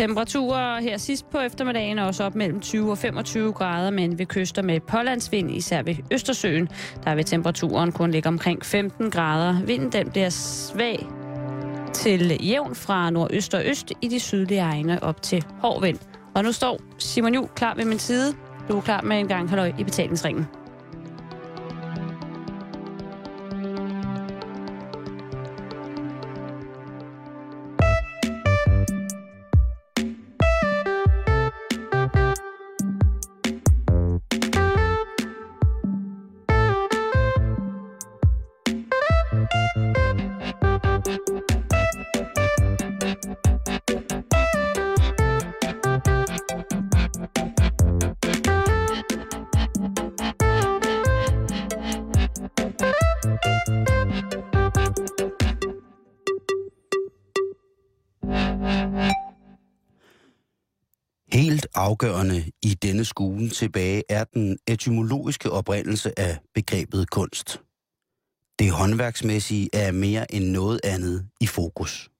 Temperaturer her sidst på eftermiddagen er også op mellem 20 og 25 grader, men ved kyster med pålandsvind, især ved Østersøen, der vil temperaturen kun ligge omkring 15 grader. Vinden den bliver svag til jævn fra nordøst og øst i de sydlige egne op til hård vind. Og nu står Simon Juhl klar ved min side. Du er klar med en gang halløj i betalingsringen. Afgørende i denne skue tilbage er den etymologiske oprindelse af begrebet kunst. Det håndværksmæssige er mere end noget andet i fokus.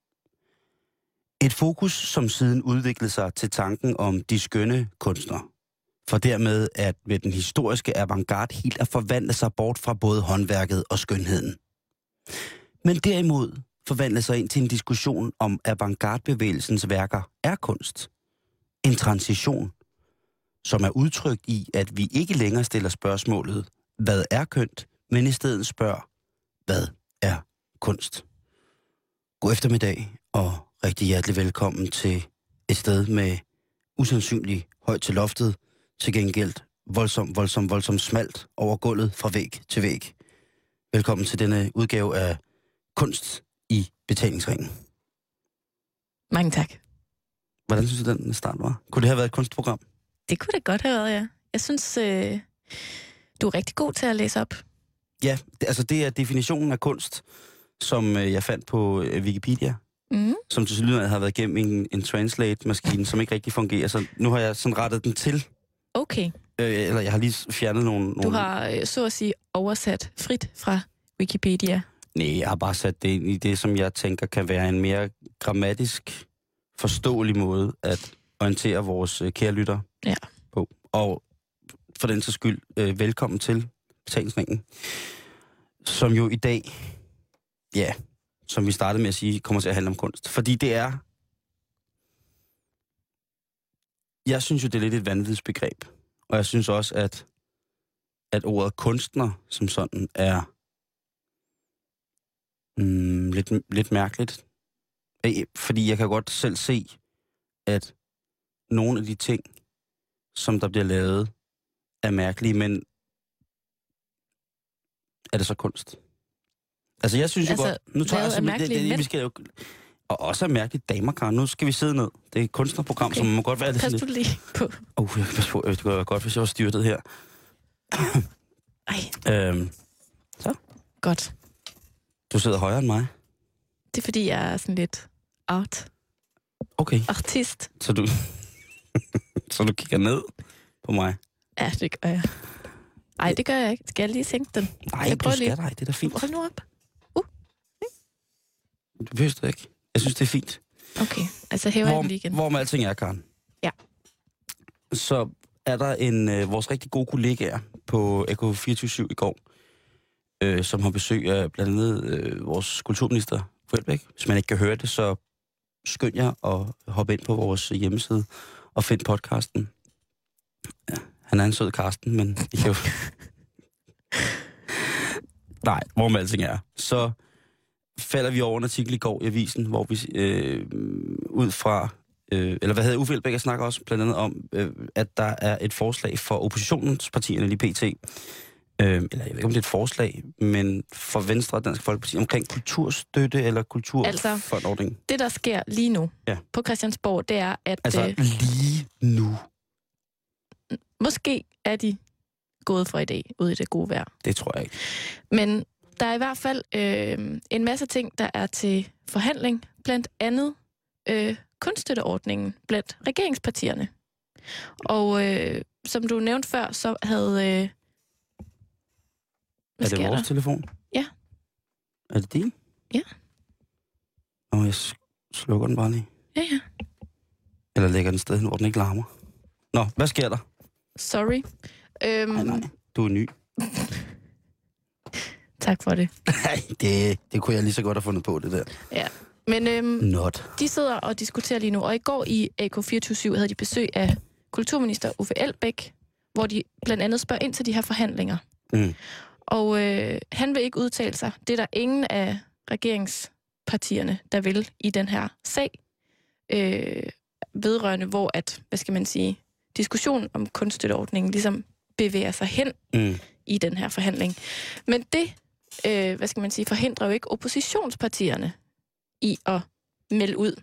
Et fokus, som siden udviklede sig til tanken om de skønne kunstnere. For dermed at ved den historiske avantgarde helt at forvandle sig bort fra både håndværket og skønheden. Men derimod forvandle sig ind til en diskussion om avantgarde-bevægelsens værker er kunst. En transition, som er udtrykt i, at vi ikke længere stiller spørgsmålet, hvad er kønt, men i stedet spørger, hvad er kunst? God eftermiddag, og rigtig hjertelig velkommen til et sted med usandsynlig højt til loftet, til gengæld voldsomt, voldsomt, voldsomt smalt over gulvet fra væg til væg. Velkommen til denne udgave af Kunst i betalingsringen. Mange tak. Hvordan synes du, den start var? Kunne det have været et kunstprogram? Det kunne det godt have været, ja. Jeg synes, øh, du er rigtig god til at læse op. Ja, det, altså det er definitionen af kunst, som øh, jeg fandt på øh, Wikipedia, Mm. som til synligheden har været igennem en, en translate-maskine, som ikke rigtig fungerer. Så nu har jeg sådan rettet den til, Okay, øh, eller jeg har lige fjernet nogle... du nogle... har øh, så at sige oversat frit fra Wikipedia. Nej, jeg har bare sat det ind i det, som jeg tænker kan være en mere grammatisk forståelig måde at orientere vores øh, kære lytter Ja. på. Og for den så skyld, øh, velkommen til betalingsringen, som jo i dag, ja, som vi startede med at sige, kommer til at handle om kunst. Fordi det er, jeg synes jo, det er lidt et vanvidsbegreb. Og jeg synes også, at, at ordet kunstner som sådan er mm, lidt, lidt mærkeligt. Øh, Fordi jeg kan godt selv se, at nogle af de ting, som der bliver lavet, er mærkelige, men er det så kunst? Altså, jeg synes Altså, jo godt... Nu tager jeg simpelthen- mærkelige det, det, mænd? vi skal jo, og også er mærkeligt damer, Karen. Nu skal vi sidde ned. Det er et kunstnerprogram, Okay. som må godt være lidt Pas du lige på. Oh, jeg kan passe på. Det kunne være godt, hvis jeg var styrtet her. Ej, Øhm, godt. du sidder højere end mig. Det er fordi, jeg er sådan lidt art. Okay, Artist. så du, så du kigger ned på mig. Ja, det gør jeg. Ej, det gør jeg ikke. Skal jeg lige sænke den? Nej, Jeg du prøver skal lige. dig. Det er da fint. Hold nu op. Du behøver det ikke. Jeg synes, det er fint. Okay, altså hæver jeg den lige igen. Hvor, hvor med alting er, Karen. Ja. Så er der en øh, vores rigtig gode kollegaer på AK247 i går, øh, som har besøg af blandt andet øh, vores kulturminister, Fuelbæk. Hvis man ikke kan høre det, så skynd jer at hoppe ind på vores hjemmeside og find podcasten. Ja, han er en sød Karsten, men I kan jo... Nej, hvor med alting er. Så falder vi over en artikel i går i avisen, hvor vi øh, ud fra, øh, eller hvad hedder Uffe Elbæk, jeg snakker også blandt andet om, øh, at der er et forslag for oppositionspartierne lige pt. Øh, eller jeg ved ikke, om det er et forslag, men for Venstre og Dansk Folkeparti omkring kulturstøtte eller kulturfondordning. Det, der sker lige nu Ja. på Christiansborg, det er, at Altså øh, lige nu. måske er de gået fra i dag ud i det gode vejr. Det tror jeg ikke. Men der er i hvert fald øh, en masse ting, der er til forhandling. Blandt andet øh, kunststøtteordningen blandt regeringspartierne. Og øh, som du nævnte før, så havde... Øh, hvad er det vores der? telefon? Ja. Er det din? Ja. Nå, jeg slukker den bare lige. Ja, ja. Eller lægger den sted hen, hvor den ikke larmer? Nå, hvad sker der? Sorry. Øhm, Nej, nej, du er ny. Tak for det. Nej, det, det kunne jeg lige så godt have fundet på, det der. Ja. Men øhm, Not. de sidder og diskuterer lige nu, og i går i AK247 havde de besøg af kulturminister Uffe Elbæk, hvor de blandt andet spørger ind til de her forhandlinger. Mm. Og øh, han vil ikke udtale sig. Det er der ingen af regeringspartierne, der vil i den her sag, øh, vedrørende, hvor at, hvad skal man sige, diskussionen om kunststøtteordningen ligesom bevæger sig hen Mm. i den her forhandling. Men det, øh, hvad skal man sige, forhindrer jo ikke oppositionspartierne i at melde ud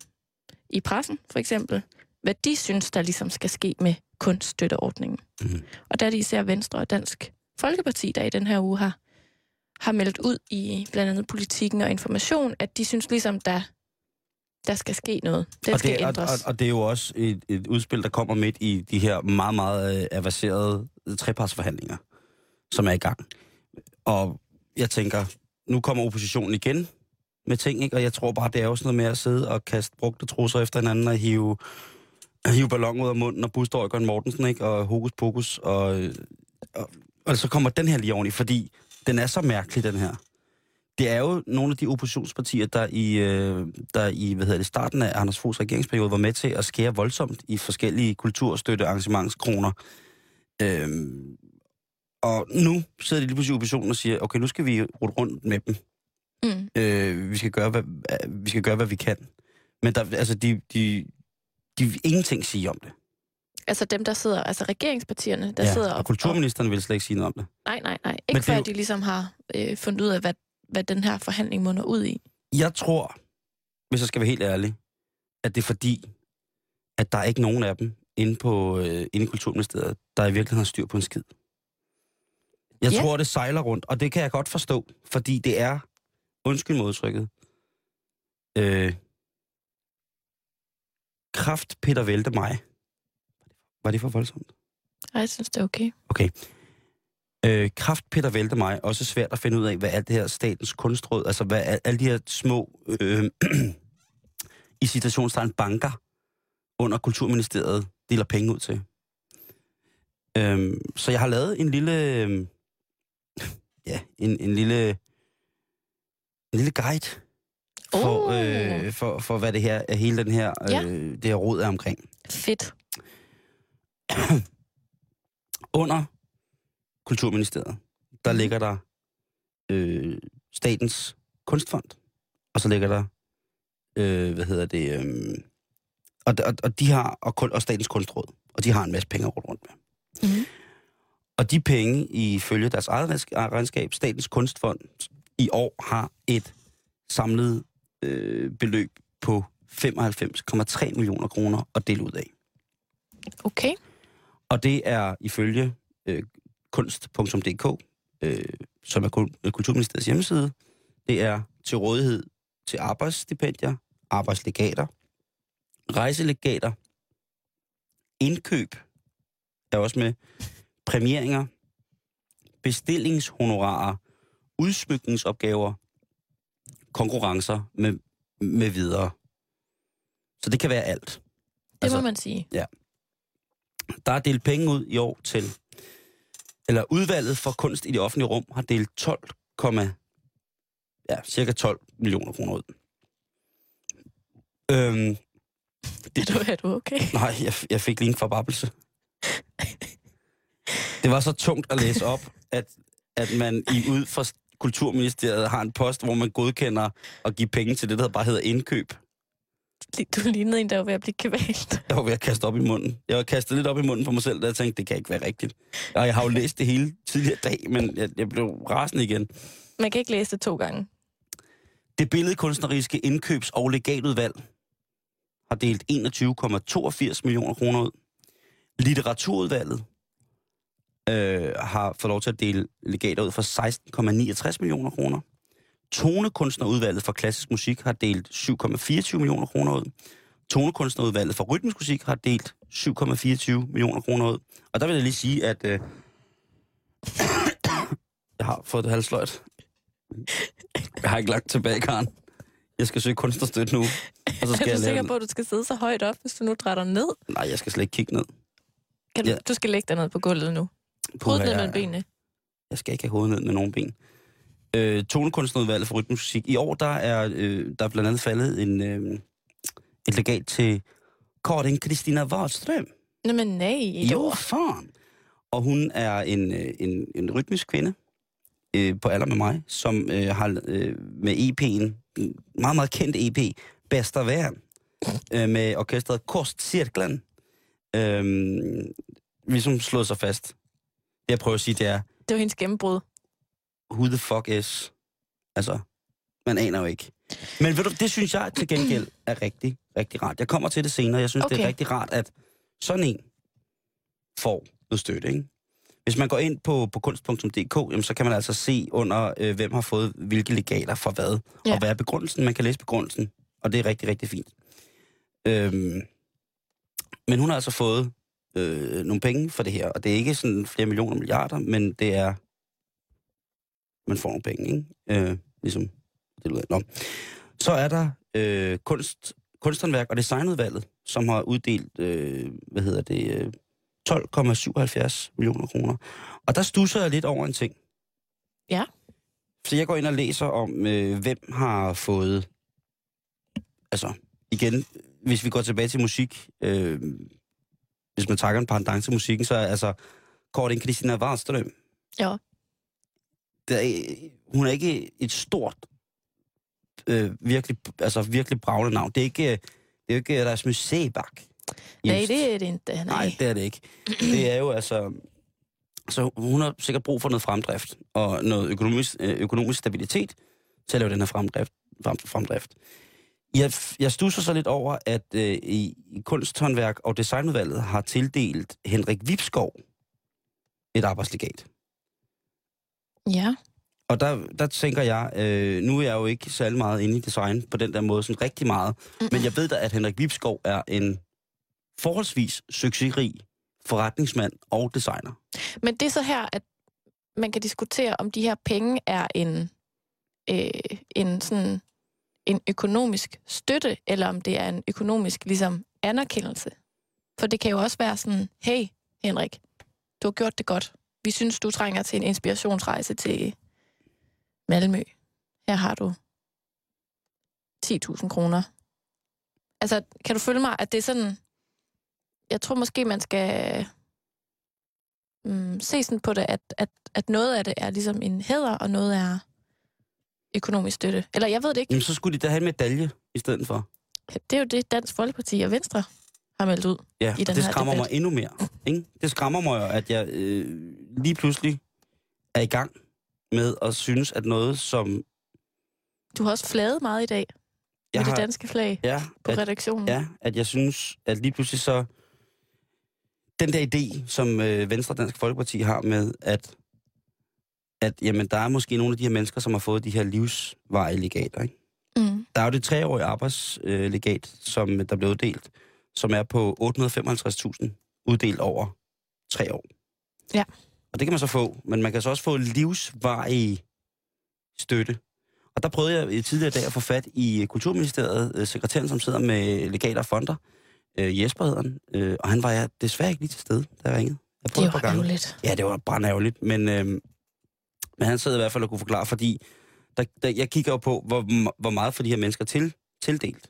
i pressen, for eksempel, hvad de synes, der ligesom skal ske med kunststøtteordningen. Mm. Og der er det især Venstre og Dansk Folkeparti, der i den her uge har, har meldt ud i blandt andet politikken og information, at de synes ligesom, der, der skal ske noget. Den og, skal det, og, ændres. og, og det er jo også et, et udspil, der kommer midt i de her meget, meget øh, avancerede trepartsforhandlinger, som er i gang. Og jeg tænker, nu kommer oppositionen igen med ting, ikke? og jeg tror bare, det er jo sådan noget med at sidde og kaste brugte trusser efter hinanden og hive, hive ballon ud af munden og Bustorgeren Mortensen, ikke? og hokus pokus, og, og, og så kommer den her lige oveni, fordi den er så mærkelig, den her. Det er jo nogle af de oppositionspartier, der i, øh, der i hvad hedder det, starten af Anders Foghs regeringsperiode var med til at skære voldsomt i forskellige kulturstøtte arrangementskroner. Øhm, og nu sidder de lige pludselig i oppositionen og siger, okay, nu skal vi rute rundt med dem. Mm. Øh, vi, skal gøre, hvad, vi skal gøre, hvad vi kan. Men der, altså, de, de, de vil ingenting sige om det. Altså dem, der sidder, altså regeringspartierne, der sidder og og, kulturministeren vil slet ikke sige noget om det. Nej, nej, nej. Men Ikke det før jo- de ligesom har øh, fundet ud af, hvad, hvad den her forhandling munder ud i. Jeg tror, hvis jeg skal være helt ærlig, at det er fordi, at der er ikke nogen af dem inde, på, øh, inde i Kulturministeriet, der i virkeligheden har styr på en skid. Jeg Ja. tror, det sejler rundt, og det kan jeg godt forstå, fordi det er, undskyld modtrykket, øh, kraft Peter Vælte mig. Var det for voldsomt? Ej, jeg synes, det er okay. Okay. Øh, kraft Peter Vælte mig også svært at finde ud af, hvad alt det her statens kunstråd, altså hvad al- alle de her små, øh, i citationstegn, banker under Kulturministeriet deler penge ud til. Øh, så jeg har lavet en lille, øh, ja, en, en lille, en lille guide for, Oh. øh, for, for hvad det her, hele den her, Ja. øh, det her råd er omkring. Fedt. under Kulturministeriet, der Mhm. ligger der øh, Statens Kunstfond, og så ligger der, øh, hvad hedder det, øh, og, og, og de har, og, kun- og Statens Kunstråd, og de har en masse penge rundt med. Mm-hmm. Og de penge, ifølge deres eget regnsk- regnskab, Statens Kunstfond, i år har et samlet øh, beløb på 95,3 millioner kroner at dele ud af. Okay. Og det er ifølge øh, kunst.dk, øh, som er Kul- Kulturministeriets hjemmeside, det er til rådighed til arbejdsstipendier, arbejdslegater, rejselegater, indkøb er også med, præmieringer, bestillingshonorarer, udsmykningsopgaver, konkurrencer med, med videre. Så det kan være alt. Det Altså- må man sige. Der er delt penge ud i år til, eller udvalget for kunst i det offentlige rum har delt 12, ja, cirka 12 millioner kroner ud. Øhm, Er du, er du okay? nej, jeg, jeg fik lige en forbabbelse. Det var så tungt at læse op, at, at man i ud fra Kulturministeriet har en post, hvor man godkender at give penge til det, der bare hedder indkøb. Du lignede en, der var ved at blive kvalt. Jeg var ved at kaste op i munden. Jeg var kastet lidt op i munden på mig selv, da jeg tænkte, det kan ikke være rigtigt. Og jeg har jo læst det hele tidligere dag, men jeg, jeg blev rasende igen. Man kan ikke læse det to gange. Det billedkunstneriske indkøbs- og legatudvalg har delt 21,82 millioner kroner ud. Litteraturudvalget øh, har fået lov til at dele legater ud for 16,69 millioner kroner. Tonekunstnerudvalget for klassisk musik har delt 7,24 millioner kroner ud. Tonekunstnerudvalget for rytmisk musik har delt 7,24 millioner kroner ud. Og der vil jeg lige sige, at øh, jeg har fået det halvsløjt. Jeg har ikke lagt tilbage, Karen. Jeg skal søge kunstnerstøtte nu. Og så skal er jeg du sikker lave på, at du skal sidde så højt op, hvis du nu drætter ned? Nej, jeg skal slet ikke kigge ned. Kan du, Ja. du skal lægge dig ned på gulvet nu. Hovedet ned mellem benene. Jeg skal ikke have hovedet ned med nogen ben. Øh, tonekunstnerudvalget for rytmusik. I år der er øh, der er blandt andet faldet en, øh, et legat til Karin Christina Wahlström. Nå, men nej, Jo, fan. Og hun er en, øh, en, en rytmisk kvinde øh, på alder med mig, som øh, har øh, med EP'en, en meget, meget kendt EP, Bästa Vän, øh, med orkestret Kostcirklen, øh, ligesom slået sig fast. Det jeg prøver at sige, det er, Det var hendes gennembrud. Who the fuck is... Altså, man aner jo ikke. Men ved du, det synes jeg til gengæld er rigtig, rigtig rart. Jeg kommer til det senere. Jeg synes, okay. det er rigtig rart, at sådan en får noget støtte, ikke? Hvis man går ind på, på kunst.dk, jamen, så kan man altså se under, øh, hvem har fået hvilke legater for hvad. Ja. Og hvad er begrundelsen? Man kan læse begrundelsen, og det er rigtig, rigtig fint. Øhm, men hun har altså fået øh, nogle penge for det her, og det er ikke sådan flere millioner milliarder, men det er man får nogle penge, ikke? Øh, ligesom, det lyder, Nå. Så er der øh, kunst, kunsthåndværk og designudvalget, som har uddelt, øh, hvad hedder det, øh, 12,77 millioner kroner. Og der stusser jeg lidt over en ting. Ja. Så jeg går ind og læser om, øh, hvem har fået, altså igen, hvis vi går tilbage til musik, øh, hvis man takker en pendant til musikken, så er altså Karin Christina Wahlström, Ja. Der er, hun er ikke et stort, øh, virkelig, altså virkelig bravende navn. Det er ikke, det er ikke Rasmus Sebak. Nej, det er det ikke. Nej. Nej, det er det ikke. Det er jo altså... Så hun har sikkert brug for noget fremdrift og noget økonomisk, øh, økonomisk stabilitet til at lave den her fremdrift. Frem, fremdrift. Jeg, jeg stusser så lidt over, at øh, i, i kunsthåndværk og designudvalget har tildelt Henrik Vipskov et arbejdslegat. Ja. Og der, der tænker jeg, øh, nu er jeg jo ikke særlig meget inde i design på den der måde, sådan rigtig meget, Mm-mm. men jeg ved da, at Henrik Vipskov er en forholdsvis succesrig forretningsmand og designer. Men det er så her, at man kan diskutere, om de her penge er en, øh, en, sådan, en økonomisk støtte, eller om det er en økonomisk ligesom, anerkendelse. For det kan jo også være sådan, hey Henrik, du har gjort det godt. Vi synes, du trænger til en inspirationsrejse til Malmø. Her har du 10.000 kroner. Altså, kan du følge mig, at det er sådan... Jeg tror måske, man skal mm, se sådan på det, at, at, at noget af det er ligesom en hæder, og noget er økonomisk støtte. Eller jeg ved det ikke. Jamen, så skulle de da have en medalje i stedet for. Det er jo det, Dansk Folkeparti og Venstre har meldt ud. Ja, I den det skræmmer debat. mig endnu mere. Ikke? Det skræmmer mig at jeg øh, lige pludselig er i gang med at synes, at noget, som Du har også flaget meget i dag jeg med har... det danske flag Ja, på at, redaktionen. ja, at jeg synes, at lige pludselig så... Den der idé, som øh, Venstre Dansk Folkeparti har med, at, at jamen, der er måske nogle af de her mennesker, som har fået de her livsveje legater. Ikke? Mm. Der er jo det treårige arbejdslegat, som der blev uddelt, som er på 855.000 uddelt over tre år. Ja. Og det kan man så få, men man kan så også få livsvarig støtte. Og der prøvede jeg i tidligere dag at få fat i Kulturministeriet, øh, sekretæren, som sidder med legater og fonder, øh, Jesper hedder han, øh, og han var jeg desværre ikke lige til stede, da jeg ringede. Jeg Det var ærgerligt. Ja, det var brandærgerligt, men, øh, men han sad i hvert fald og kunne forklare, fordi der, der, jeg kigger jo på, hvor, hvor meget for de her mennesker til, tildelt.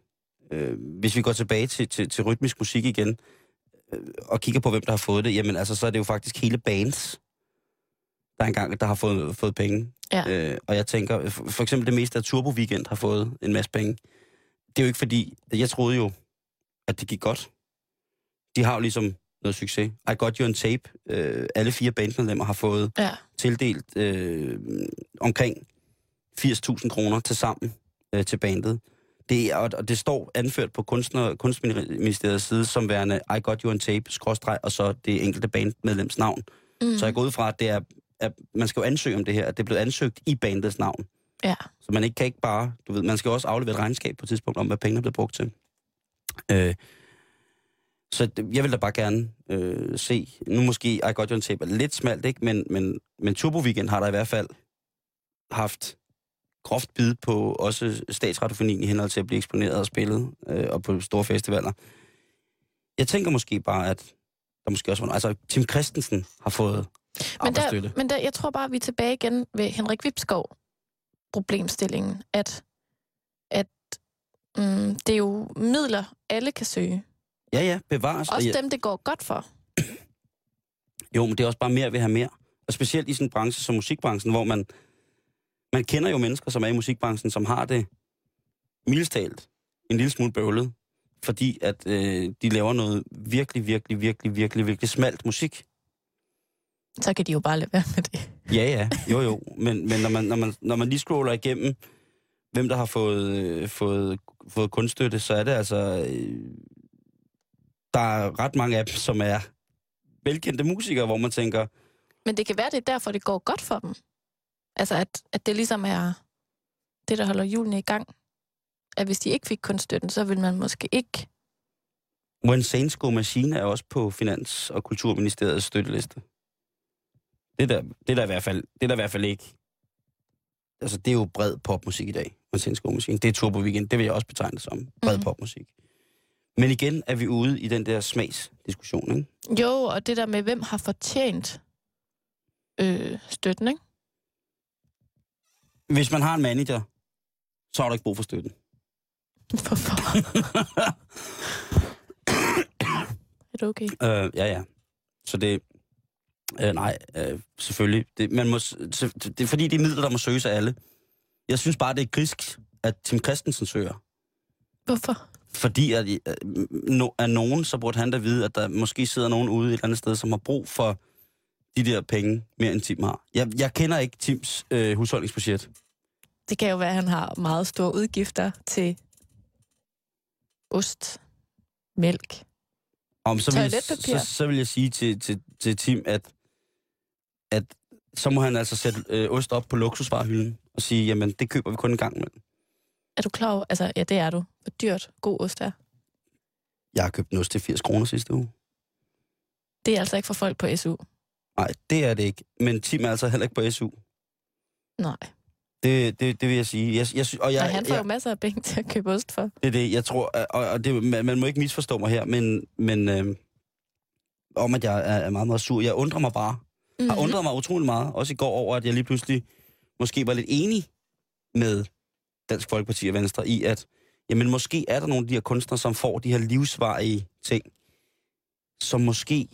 Øh, hvis vi går tilbage til, til, til rytmisk musik igen, øh, og kigger på, hvem der har fået det, jamen altså, så er det jo faktisk hele bands, der engang der har fået, fået penge. Ja. Øh, og jeg tænker, for, for eksempel det meste af Turbo Weekend har fået en masse penge. Det er jo ikke fordi, jeg troede jo, at det gik godt. De har jo ligesom noget succes. I Got You on Tape. Øh, alle fire bandmedlemmer har fået Ja. tildelt øh, omkring 80.000 kroner til sammen øh, til bandet. Det er, og og det står anført på kunstner, kunstministeriets side som værende I got you on tape, skråstreg, og så det enkelte bandmedlems navn. Mm. Så jeg går ud fra, at det er, at man skal jo ansøge om det her, at det er blevet ansøgt i bandets navn. Ja. Så man ikke kan ikke bare, du ved, man skal også aflevere et regnskab på et tidspunkt om, hvad pengene er blevet brugt til. Øh, så jeg vil da bare gerne øh, se, nu måske I Got You on Tape er lidt smalt, ikke? Men, men, men Turbo Weekend har der i hvert fald haft groft bid på også statsradiofonien i henhold til at blive eksponeret og spillet, øh, og på store festivaler. Jeg tænker måske bare, at der måske også var Altså, Tim Christensen har fået Men, der, men der, jeg tror bare, vi er tilbage igen ved Henrik Vipskov problemstillingen, at, at mm, det er jo midler, alle kan søge. Ja, ja, bevares. Og Også ja, dem, det går godt for. jo, men det er også bare mere ved at have mere. Og specielt i sådan en branche som musikbranchen, hvor man, man kender jo mennesker, som er i musikbranchen, som har det mildestalt en lille smule bøvlet, fordi at øh, de laver noget virkelig, virkelig, virkelig, virkelig, virkelig smalt musik. Så kan de jo bare lade være med det. Ja, ja, jo, jo. Men, men når, man, når, man, når man lige scroller igennem, hvem der har fået, øh, fået, fået kunststøtte, så er det altså... Øh, der er ret mange af dem, som er velkendte musikere, hvor man tænker, Men det kan være, det er derfor, det går godt for dem. Altså, at, at det ligesom er det, der holder hjulene i gang. At hvis de ikke fik kunststøtten, så vil man måske ikke... Go Machine er også på Finans- og Kulturministeriets støtteliste. Det er der, det er der i hvert fald, det er der i hvert fald ikke. Altså, det er jo bred popmusik i dag, Go Machine. Det er Turbo Weekend, det vil jeg også betegne som bred Mhm. popmusik. Men igen er vi ude i den der smagsdiskussion, ikke? Jo, og det der med, hvem har fortjent øh, støtten, ikke? Hvis man har en manager, så har du ikke brug for støtten. Hvorfor? er det okay? Øh, ja, ja. Så det... Øh, nej, øh, selvfølgelig. Det, man må, det er fordi, det er midler, der må søges af alle. Jeg synes bare, det er grisk, at Tim Christensen søger. Hvorfor? Fordi at, øh, no, at nogen, så burde han da vide, at der måske sidder nogen ude et eller andet sted, som har brug for de der penge, mere end Tim har. Jeg, jeg kender ikke Tims øh, husholdningsbudget. Det kan jo være, at han har meget store udgifter til ost, mælk. Om, så, vil, så, så vil jeg sige til, til, til Tim, at, at så må han altså sætte øh, ost op på luksusvarehylden og sige, jamen det køber vi kun en gang med. Er du klar over? Altså, ja, det er du. Hvor dyrt god ost er. Jeg har købt en ost til 80 kroner sidste uge. Det er altså ikke for folk på SU. Nej, det er det ikke. Men Tim er altså heller ikke på SU. Nej. Det, det, det vil jeg sige. Jeg, jeg, og jeg, han får jeg, jo masser af penge til at købe ost for. Det er det, jeg tror, og, og det, man, man må ikke misforstå mig her, men, men øh, om at jeg er, er meget, meget sur. Jeg undrer mig bare. Mm-hmm. Mhm. har undret mig utrolig meget, også i går over, at jeg lige pludselig måske var lidt enig med Dansk Folkeparti og Venstre i, at jamen, måske er der nogle af de her kunstnere, som får de her livsvarige ting, som måske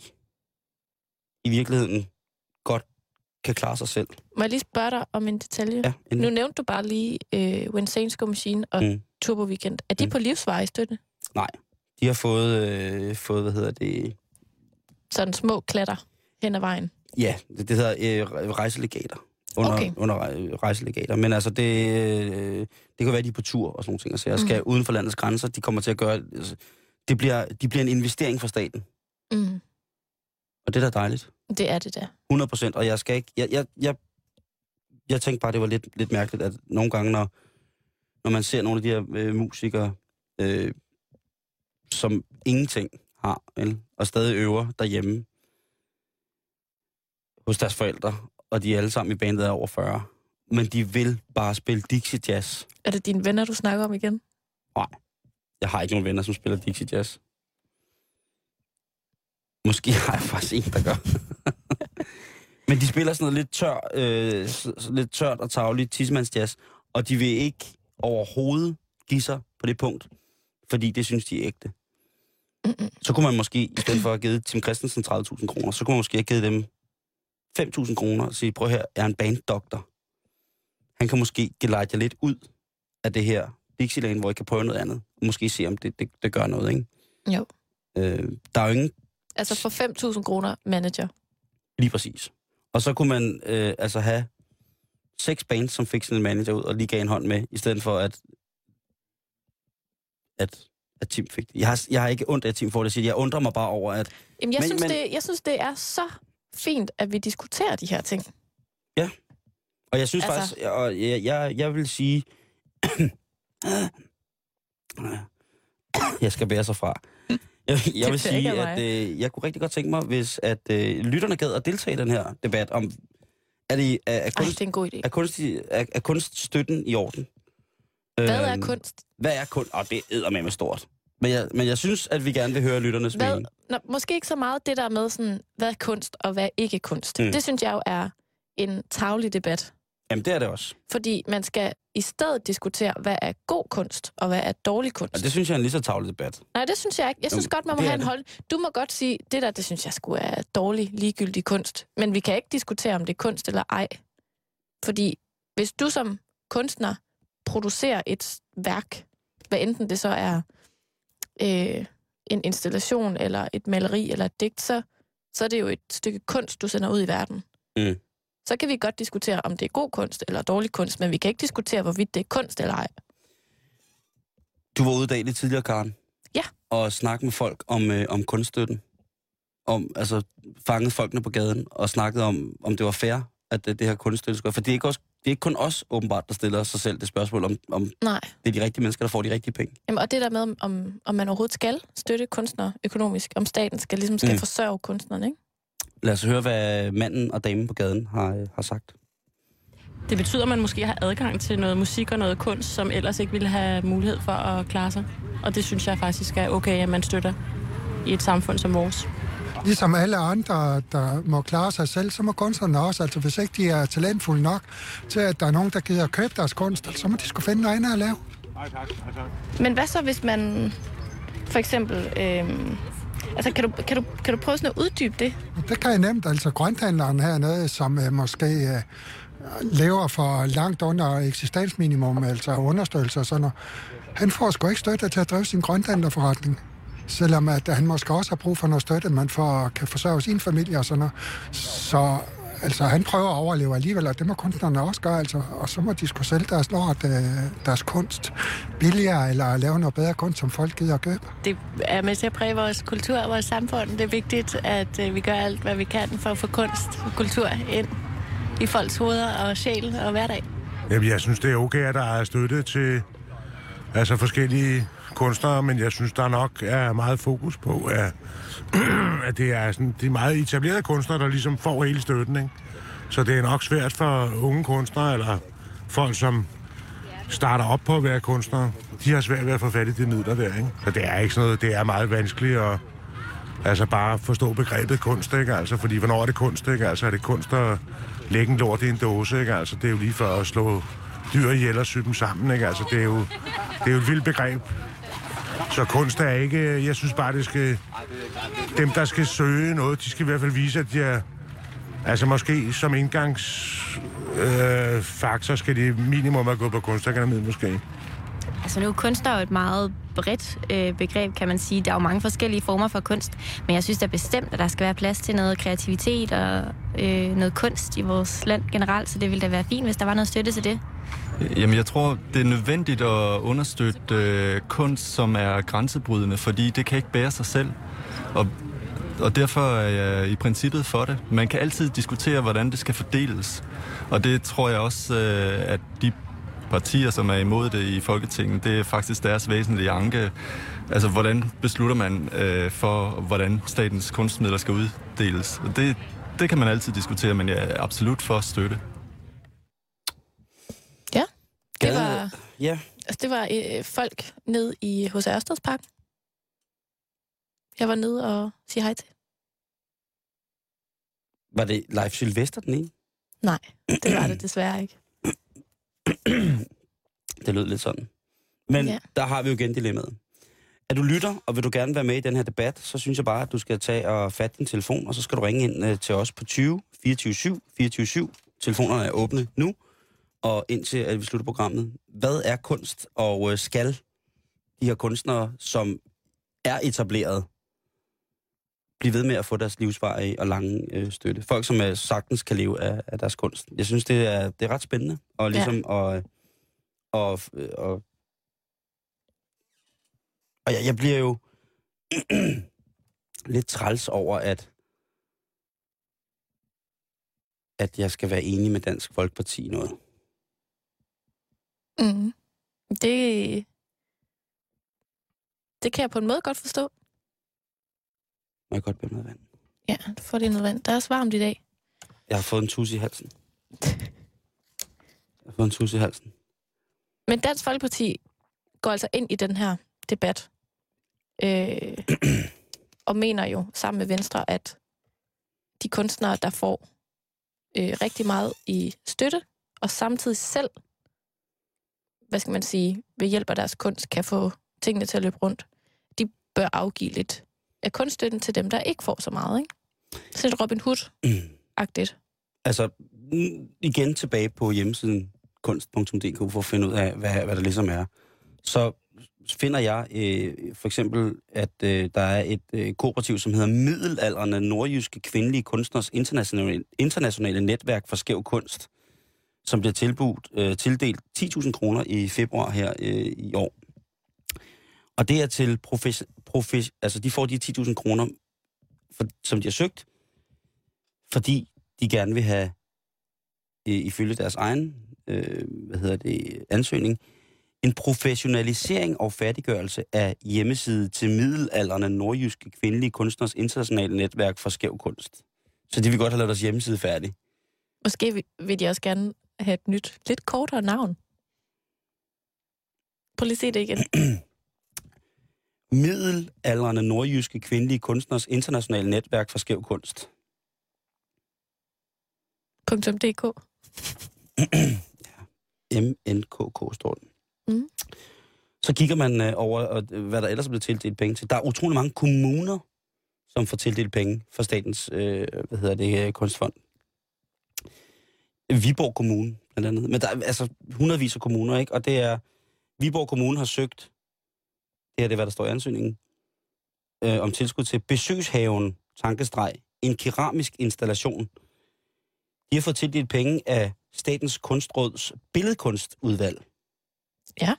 i virkeligheden godt kan klare sig selv. Må jeg lige spørge dig om en detalje? Ja, Nu endelig. nævnte du bare lige øh, When Saints Go Machine og Mm. mm. Turbo Weekend. Er de Mm. på livsveje støtte? De har fået, øh, fået, hvad hedder det, Sådan små klatter hen ad vejen. Ja, det, det hedder øh, rejselegater. Under, Okay. under rej- rejselegater. Men altså, det, øh, det kan være, at de er på tur og sådan nogle ting. Så jeg skal Mhm. uden for landets grænser. De kommer til at gøre... Altså, det bliver, de bliver en investering for staten. Mm. Og det er da dejligt. Det er det der. 100 procent. Og jeg skal ikke... Jeg, jeg, jeg, jeg tænkte bare, det var lidt, lidt mærkeligt, at nogle gange, når, når man ser nogle af de her øh, musikere, øh, som ingenting har, vel, og stadig øver derhjemme hos deres forældre, og de er alle sammen i bandet er over 40, men de vil bare spille Dixie Jazz. Er det dine venner, du snakker om igen? Jeg har ikke nogen venner, som spiller Dixie Jazz. Måske har jeg faktisk en, der gør. Men de spiller sådan noget lidt, tør, øh, lidt tørt og tavligt tissemandsjazz, og de vil ikke overhovedet give sig på det punkt, fordi det synes de er ægte. Mm-mm. Så kunne man måske, i stedet for at have givet Tim Christensen 30.000 kroner, så kunne man måske have givet dem 5.000 kroner og sige, prøv her, jeg er en banddoktor. Han kan måske gelejte jer lidt ud af det her Dixieland, hvor I kan prøve noget andet. Og måske se, om det, det, det gør noget, ikke? Jo. Øh, der er jo ingen Altså for 5.000 kroner manager. Lige præcis. Og så kunne man øh, altså have seks bands, som fik sådan en manager ud og lige gav en hånd med, i stedet for at, at, at Tim fik det. Jeg har, jeg har ikke ondt af at Tim får det. Jeg undrer mig bare over, at Jamen, jeg, Men- synes, men-. Det, jeg synes, det er så fint, at vi diskuterer de her ting. Og jeg synes altså... faktisk, og jeg, jeg, jeg vil sige... jeg skal bære sig fra. Jeg, jeg vil sige, at øh, jeg kunne rigtig godt tænke mig, hvis at øh, lytterne gad at deltage i den her debat om, Er, det, er, er, Ej, kunst, det er en god idé. er, kunst, er, er kunststøtten i orden? Hvad er Øhm, kunst? Hvad er kunst? Og det er med stort. Men jeg, men jeg synes, at vi gerne vil høre lytternes Hvad, mening. nå, måske ikke så meget det der med, sådan, hvad er kunst og hvad er ikke kunst. Mm. Det synes jeg jo er en tavlig debat. Jamen, det er det også. Fordi man skal i stedet diskutere, hvad er god kunst og hvad er dårlig kunst. Og det synes jeg er en lige så tavlig debat. Nej, det synes jeg ikke. Jeg synes Jamen, godt, man må have en hold. Du må godt sige, det der, det synes jeg skulle er dårlig, ligegyldig kunst. Men vi kan ikke diskutere, om det er kunst eller ej. Fordi hvis du som kunstner producerer et værk, hvad enten det så er øh, en installation, eller et maleri, eller et digt, så, så er det jo et stykke kunst, du sender ud i verden. Mm. Så kan vi godt diskutere, om det er god kunst eller dårlig kunst, men vi kan ikke diskutere, hvorvidt det er kunst eller ej. Du var ude i tidligere, Karen. Ja. Og snakke med folk om, øh, om kunststøtten. Om, altså, fangede folkene på gaden og snakkede om, om det var fair, at det, det her kunststøtte skulle. For det er, ikke også, det er ikke kun os, åbenbart, der stiller sig selv det spørgsmål, om, om Nej. det er de rigtige mennesker, der får de rigtige penge. Jamen, og det der med, om, om man overhovedet skal støtte kunstnere økonomisk, om staten skal ligesom skal mm. forsørge kunstnerne, ikke? Lad os høre, hvad manden og damen på gaden har, øh, har sagt. Det betyder, at man måske har adgang til noget musik og noget kunst, som ellers ikke ville have mulighed for at klare sig. Og det synes jeg faktisk er okay, at man støtter i et samfund som vores. Ligesom alle andre, der må klare sig selv, så må kunstnerne også. Altså hvis ikke de er talentfulde nok til, at der er nogen, der gider at købe deres kunst, så må de skulle finde noget andet at lave. Men hvad så, hvis man for eksempel... Øh, altså, kan du, kan, du, kan du prøve sådan at uddybe det? Det kan jeg nemt. Altså grønthandleren hernede, som øh, måske øh, lever for langt under eksistensminimum, altså understøttelse og sådan noget, han får sgu ikke støtte til at drive sin grønthandlerforretning. Selvom at han måske også har brug for noget støtte, man for, kan forsørge sin familie og sådan noget. Så altså, han prøver at overleve alligevel, og det må kunstnerne også gøre. Altså. Og så må de skulle sælge deres lort, øh, deres kunst billigere, eller lave noget bedre kunst, som folk gider at købe. Det er med til at præge vores kultur og vores samfund. Det er vigtigt, at øh, vi gør alt, hvad vi kan for at få kunst og kultur ind i folks hoveder og sjæl og hverdag. Jamen, jeg synes, det er okay, at der er støtte til altså forskellige kunstnere, men jeg synes, der nok er meget fokus på, at, at det er sådan, de meget etablerede kunstnere, der ligesom får hele støtten, ikke? Så det er nok svært for unge kunstnere, eller folk, som starter op på at være kunstnere. De har svært ved at få fat i de midler der, ikke? Så det er ikke sådan noget, det er meget vanskeligt at altså bare forstå begrebet kunst, ikke? Altså, fordi hvornår er det kunst, ikke? Altså, er det kunst at lægge en lort i en dåse, ikke? Altså, det er jo lige for at slå dyr ihjel og sy dem sammen, ikke? Altså, det er jo, det er jo et vildt begreb. Så kunst er ikke... Jeg synes bare, det skal... Dem, der skal søge noget, de skal i hvert fald vise, at de er... Altså måske som indgangsfaktor øh, faktor skal det minimum have gået på kunstakademiet måske. Altså nu kunst er jo et meget bredt øh, begreb, kan man sige. Der er jo mange forskellige former for kunst, men jeg synes da bestemt, at der skal være plads til noget kreativitet og øh, noget kunst i vores land generelt, så det ville da være fint, hvis der var noget støtte til det. Jamen, jeg tror, det er nødvendigt at understøtte øh, kunst, som er grænsebrydende, fordi det kan ikke bære sig selv. Og, og derfor er jeg i princippet for det. Man kan altid diskutere, hvordan det skal fordeles. Og det tror jeg også, øh, at de partier, som er imod det i Folketinget, det er faktisk deres væsentlige anke. Altså, hvordan beslutter man øh, for, hvordan statens kunstmidler skal uddeles? Og det, det kan man altid diskutere, men jeg er absolut for støtte. Det Gade- var, Ja, altså, det var øh, folk ned i hos Ørstedsparken. Jeg var nede og sige hej til. var det Leif Sylvester den ene? Nej, det var det desværre ikke. Det lød lidt sådan. Men ja. Ja. der har vi jo igen dilemmaet. Er du lytter, og vil du gerne være med i den her debat, så synes jeg bare, at du skal tage og fatte din telefon, og så skal du ringe ind øh, til os på 20 24 7 24 7. Telefonerne er åbne nu, og indtil at vi slutter programmet. Hvad er kunst, og øh, skal de her kunstnere, som er etableret, blive ved med at få deres livsvarige og lange øh, støtte? Folk, som øh, sagtens kan leve af, af deres kunst. Jeg synes, det er, det er ret spændende, og ligesom ja. at, og, og, og jeg, jeg bliver jo lidt træls over, at at jeg skal være enig med Dansk Folkeparti i noget. Mm. Det, det kan jeg på en måde godt forstå. Må jeg godt bede noget vand? Ja, du får det noget vand. Der er også varmt i dag. Jeg har fået en tus i halsen. Jeg har fået en tus i halsen. Men Dansk Folkeparti går altså ind i den her debat øh, og mener jo sammen med Venstre, at de kunstnere, der får øh, rigtig meget i støtte, og samtidig selv, hvad skal man sige, ved hjælp af deres kunst, kan få tingene til at løbe rundt, de bør afgive lidt af kunststøtten til dem, der ikke får så meget, ikke? Så lidt Robin Hood-agtigt. Altså, igen tilbage på hjemmesiden kunst.dk for at finde ud af, hvad, hvad der ligesom er. Så finder jeg øh, for eksempel, at øh, der er et øh, kooperativ, som hedder Middelalderne Nordjyske Kvindelige Kunstners Internationale, Internationale Netværk for Skæv Kunst, som bliver tilbudt, øh, tildelt 10.000 kroner i februar her øh, i år. Og det er til profes, profes, altså de får de 10.000 kroner, for, som de har søgt, fordi de gerne vil have, øh, ifølge deres egen øh, hvad hedder det, ansøgning, en professionalisering og færdiggørelse af hjemmeside til middelalderne nordjyske kvindelige kunstners internationale netværk for skæv kunst. Så de vil godt have lavet deres hjemmeside færdig. Måske vil- vil de også gerne have et nyt, lidt kortere navn. Prøv lige at se det igen. Middelalderne nordjyske kvindelige kunstners internationale netværk for skæv kunst. .dk. MNKK står den. Mm. Så kigger man øh, over, og, øh, hvad der ellers er blevet tildelt penge til. Der er utrolig mange kommuner, som får tildelt penge fra statens, øh, hvad hedder det, kunstfond. Viborg Kommune, blandt andet. Men der er altså hundredvis af kommuner, ikke? Og det er, Viborg Kommune har søgt, det her det er, hvad der står i ansøgningen, øh, om tilskud til besøgshaven, tankestreg, en keramisk installation. De har fået tildelt penge af Statens Kunstråds billedkunstudvalg. Ja.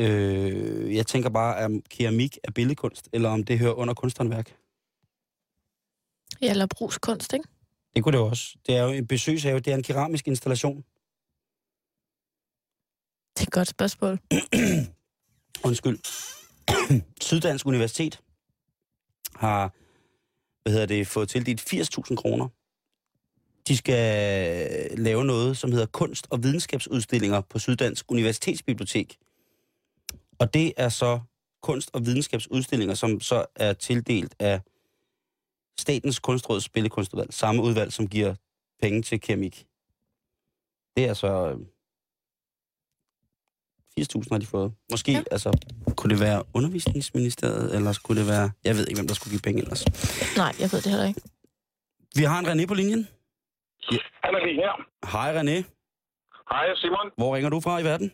Øh, jeg tænker bare, om keramik er billedkunst, eller om det hører under kunsthåndværk. Ja, eller brugskunst, ikke? Det kunne det også. Det er jo en besøgshave, det er en keramisk installation. Det er et godt spørgsmål. Undskyld. Syddansk Universitet har hvad hedder det, fået tildelt 80.000 kroner. De skal lave noget, som hedder kunst- og videnskabsudstillinger på Syddansk Universitetsbibliotek. Og det er så kunst- og videnskabsudstillinger, som så er tildelt af Statens Kunstråds Billedkunstudvalg. Samme udvalg, som giver penge til keramik. Det er så... øh, 80.000 har de fået. Måske, ja. Ja. altså, kunne det være undervisningsministeriet, eller skulle det være... Jeg ved ikke, hvem der skulle give penge ellers. Nej, jeg ved det heller ikke. Vi har en René på linjen. Han er lige her. Hej René. Hej Simon. Hvor ringer du fra i verden?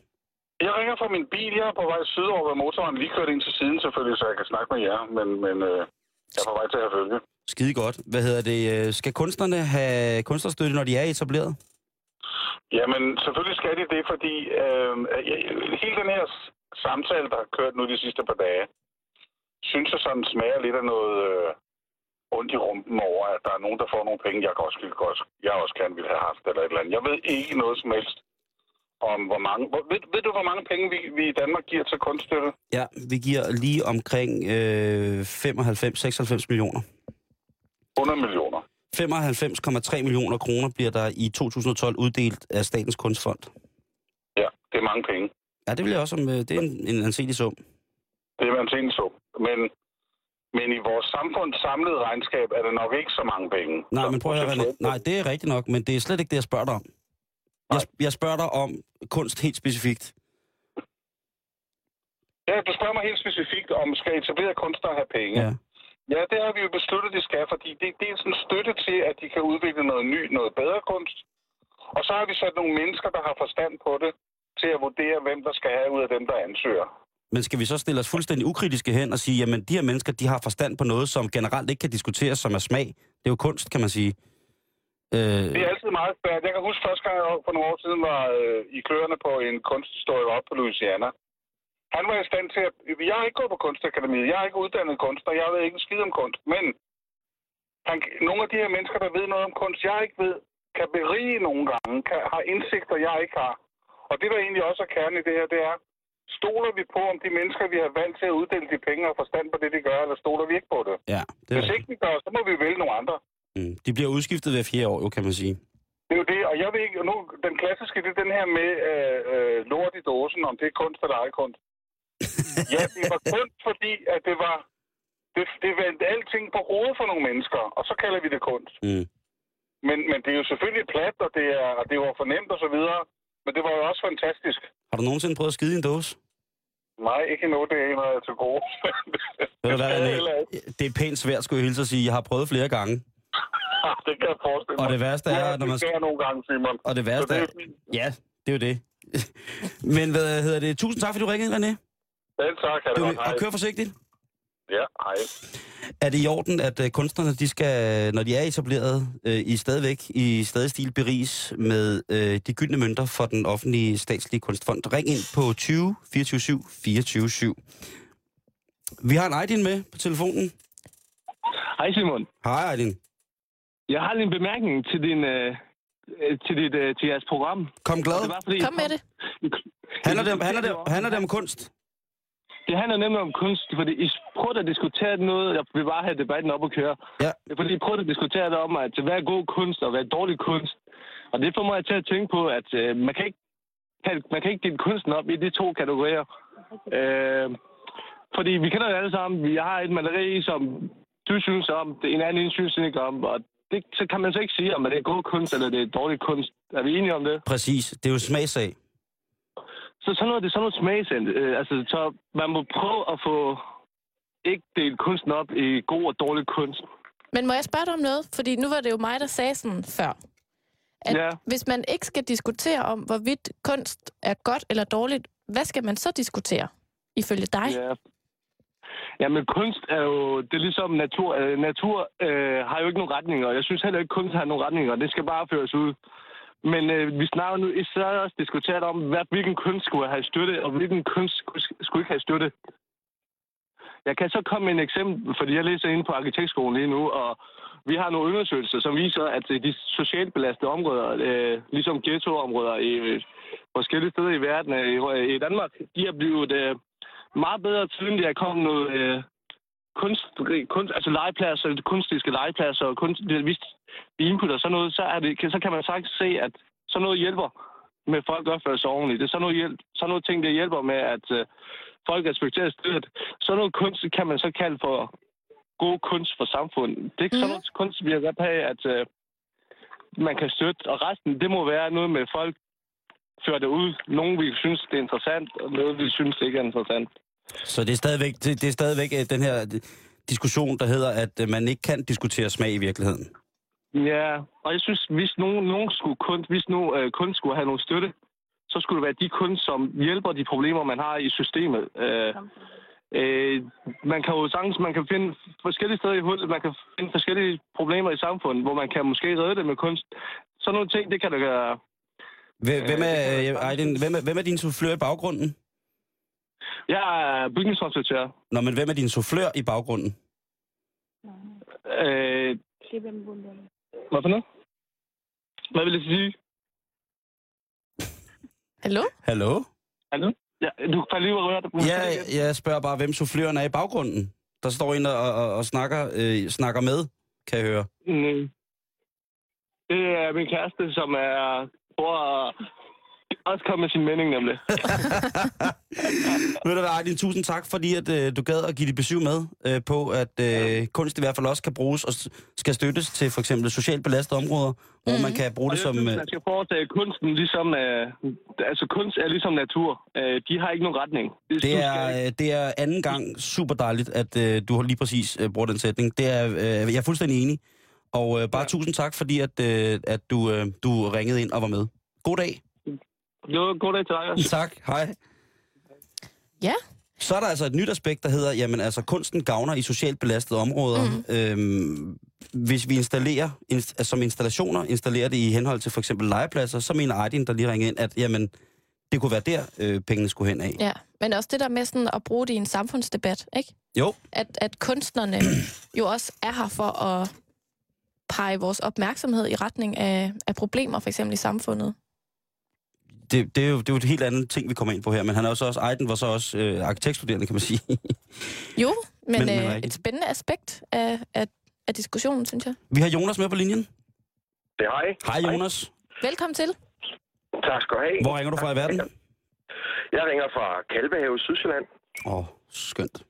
Jeg ringer fra min bil. Jeg er på vej sydover ved motoren. Lige kørt ind til siden selvfølgelig, så jeg kan snakke med jer. Men, men øh, jeg er på vej til at følge. Skide godt. Hvad hedder det? øh, Skal kunstnerne have kunstnerstøtte, når de er etableret? Jamen, selvfølgelig skal de det, fordi øh, hele den her samtale, der har kørt nu de sidste par dage, synes jeg sådan smager lidt af noget øh, ondt i rumpen over, at der er nogen, der får nogle penge, jeg også, ville, godt, jeg også gerne ville have haft, eller et eller andet. Jeg ved ikke noget som helst om, hvor mange... Hvor, ved, ved du, hvor mange penge vi, vi i Danmark giver til kunststøtte? Ja, vi giver lige omkring øh, 95-96 millioner. 100 millioner. 95,3 millioner kroner bliver der i 2012 uddelt af Statens Kunstfond. Ja, det er mange penge. Ja, det vil jeg også om. øh, Det er en, en anselig sum. Det er man tænkt så. Men, men i vores samfunds samlede regnskab er det nok ikke så mange penge. Nej, men prøv at høre. Nej, det er rigtigt nok, men det er slet ikke det, jeg spørger dig om. Jeg, jeg spørger dig om kunst helt specifikt. Ja, du spørger mig helt specifikt om, skal etablerede kunstnere have penge? Ja. Ja, det har vi jo besluttet, de skal, fordi det, det er sådan støtte til, at de kan udvikle noget ny, noget bedre kunst. Og så har vi sat nogle mennesker, der har forstand på det, til at vurdere, hvem der skal have ud af dem, der ansøger. Men skal vi så stille os fuldstændig ukritiske hen og sige, jamen de her mennesker, de har forstand på noget, som generelt ikke kan diskuteres, som er smag. Det er jo kunst, kan man sige. Øh, Det er altid meget svært. Jeg kan huske første gang, jeg for nogle år siden var øh, i kløerne på en kunsthistorie op på Louisiana. Han var i stand til at... Jeg har ikke gået på kunstakademiet. Jeg er ikke uddannet kunstner. Jeg ved ikke en skid om kunst. Men han, nogle af de her mennesker, der ved noget om kunst, jeg ikke ved, kan berige nogle gange, kan, har indsigter, jeg ikke har. Og det, der egentlig også er kernen i det her, det er, stoler vi på, om de mennesker, vi har valgt til at uddele de penge, har forstand på det, de gør, eller stoler vi ikke på det? ja, det er Hvis ikke vi gør, så må vi vælge nogle andre. Mm. De bliver udskiftet hver fjerde år, jo, kan man sige. og jeg ved ikke, nu, den klassiske, det er den her med øh, øh, lort i dåsen, om det er kunst eller ej kunst. Ja, det var kunst, fordi at det var, det, det vendte alting på hovedet for nogle mennesker, og så kalder vi det kunst. Mm. Men, men det er jo selvfølgelig plat, og det, er, og det var fornemt og så videre, men det var jo også fantastisk. Har du nogensinde prøvet at skide i en dåse? Nej, ikke endnu, det er en, jeg til gode. Det, heller ikke. det er pænt svært, skulle jeg hilse at sige. Jeg har prøvet flere gange. det kan jeg forestille mig. Og det værste er, ja, når man- Det nogle gange, Simon. Og det værste det er... er. Ja, det er jo det. Men hvad hedder det? Tusind tak, fordi du ringede, René. Selv tak, kan det Du, godt. Hej. og kør forsigtigt. Ja, hej. Er det i orden, at øh, kunstnerne, de skal, når de er etableret, øh, i stadigvæk i stadig stil beriges med øh, de gyldne mønter for den offentlige statslige kunstfond? Ring ind på 20 24 7 24 7. Vi har en Aydin med på telefonen. Hej Simon. Hej Aydin. Jeg har lige en bemærkning til din øh, øh, til dit øh, til jeres program. Kom glad. Det var, fordi, Kom med det. Handler det, om, handler, det, handler det om kunst? Det handler nemlig om kunst, fordi I prøvede at diskutere noget, jeg vil bare have debatten op at køre. Ja. Fordi I prøvede at diskutere det om, at hvad er god kunst og hvad er dårlig kunst. Og det får mig til at tænke på, at øh, man, kan ikke, man kan ikke dele kunsten op i de to kategorier. Øh, fordi vi kender det alle sammen. Vi har et maleri, som du synes om, det en anden synes ikke om, og det, så kan man så ikke sige, om det er god kunst eller det er dårlig kunst. Er vi enige om det? Præcis. Det er jo smagsag. Så sådan noget, det er sådan noget smagsend. Øh, altså, så man må prøve at få ikke delt kunsten op i god og dårlig kunst. Men må jeg spørge dig om noget? Fordi nu var det jo mig, der sagde sådan før. At Ja. hvis man ikke skal diskutere om, hvorvidt kunst er godt eller dårligt, hvad skal man så diskutere, ifølge dig? Ja. Ja, men kunst er jo, det er ligesom natur. Øh, natur øh, har jo ikke nogen retninger, og jeg synes heller ikke, kunst har nogen retninger. Det skal bare føres ud. Men øh, vi snakker nu især også diskuteret om, hvad, hvilken kunst skulle have støtte, og hvilken kunst skulle, skulle ikke have støtte. Jeg kan så komme med en eksempel, fordi jeg læser inde på arkitektskolen lige nu, og vi har nogle undersøgelser, som viser, at øh, de socialt belastede områder, øh, ligesom ghettoområder i øh, forskellige steder i verden, øh, i, øh, i Danmark, de er blevet øh, meget bedre til, end der kom noget øh, kunst, kunst, altså legepladser, kunstiske legepladser og kunst, hvis de inputter sådan noget, så, er det, så kan man sagtens se, at sådan noget hjælper med at folk opfører sig ordentligt. Det er sådan noget, hjælp, sådan noget ting, der hjælper med, at øh, folk respekterer stedet. Sådan noget kunst kan man så kalde for god kunst for samfundet. Det er ikke sådan noget kunst, vi har godt have, at øh, man kan støtte, og resten, det må være noget med folk fører det ud. Nogen vil synes, det er interessant, og noget vil synes, det ikke er interessant. Så det er stadigvæk, det, det er stadigvæk øh, den her øh, diskussion, der hedder, at øh, man ikke kan diskutere smag i virkeligheden. Ja, og jeg synes, hvis nogen, nogen skulle kun, hvis nu øh, kun skulle have noget støtte, så skulle det være de kun, som hjælper de problemer, man har i systemet. Øh, øh, man kan jo sagtens, man kan finde forskellige steder i hullet, man kan finde forskellige problemer i samfundet, hvor man kan måske redde det med kunst. Sådan nogle ting, det kan der gøre. Hvem, hvem, er, øh, Aydin, hvem, er, hvem er din soufflør i baggrunden? Jeg er bygningskonstruktør. Nå, men hvem er din soufflør i baggrunden? Øh, hvad for noget? Hvad vil jeg sige? Hallo? Hallo? Hallo? Ja, du kan lige røre det. Ja, jeg spørger bare, hvem souffløren er i baggrunden. Der står en og, og, og snakker, øh, snakker med, kan jeg høre. Mm. Det er min kæreste, som er at også komme med sin mening, nemlig. Ved du hvad, Aydin, tusind tak, fordi at, øh, du gad at give dit besøg med øh, på, at øh, kunst i hvert fald også kan bruges og skal støttes til for eksempel socialt belastede områder, hvor man kan bruge Og det jeg som... synes, Øh, man skal foretage kunsten ligesom... Øh, altså, kunst er ligesom natur. Øh, de har ikke nogen retning. det ikke- er, øh, det er anden gang super dejligt, at øh, du har lige præcis øh, brugt den sætning. Det er, øh, jeg er fuldstændig enig. Og øh, bare ja. tusind tak, fordi at, øh, at du, øh, du ringede ind og var med. God dag. Jo, god dag til dig også. Tak, hej. Ja. Så er der altså et nyt aspekt, der hedder, jamen altså kunsten gavner i socialt belastede områder. Mm. Øhm, hvis vi installerer, inst- altså, som installationer, installerer det i henhold til for eksempel legepladser, så mener Aydin, der lige ringer ind, at jamen, det kunne være der, øh, pengene skulle hen af. Ja, men også det der med sådan at bruge det i en samfundsdebat, ikke? Jo, At, at kunstnerne jo også er her for at pege vores opmærksomhed i retning af, af problemer, for eksempel i samfundet. Det, det, er jo, det er jo et helt andet ting, vi kommer ind på her, men han er jo så også, Aydin var så også øh, arkitektstuderende, kan man sige. Jo, men, Men- øh, et spændende aspekt af, af, af diskussionen, synes jeg. vi har Jonas med på linjen. Det hej. Hej Jonas. Velkommen til. Tak skal du have. Hvor ringer du fra i verden? Jeg ringer fra Kalvehave, Sydsjælland. Åh, oh, skønt.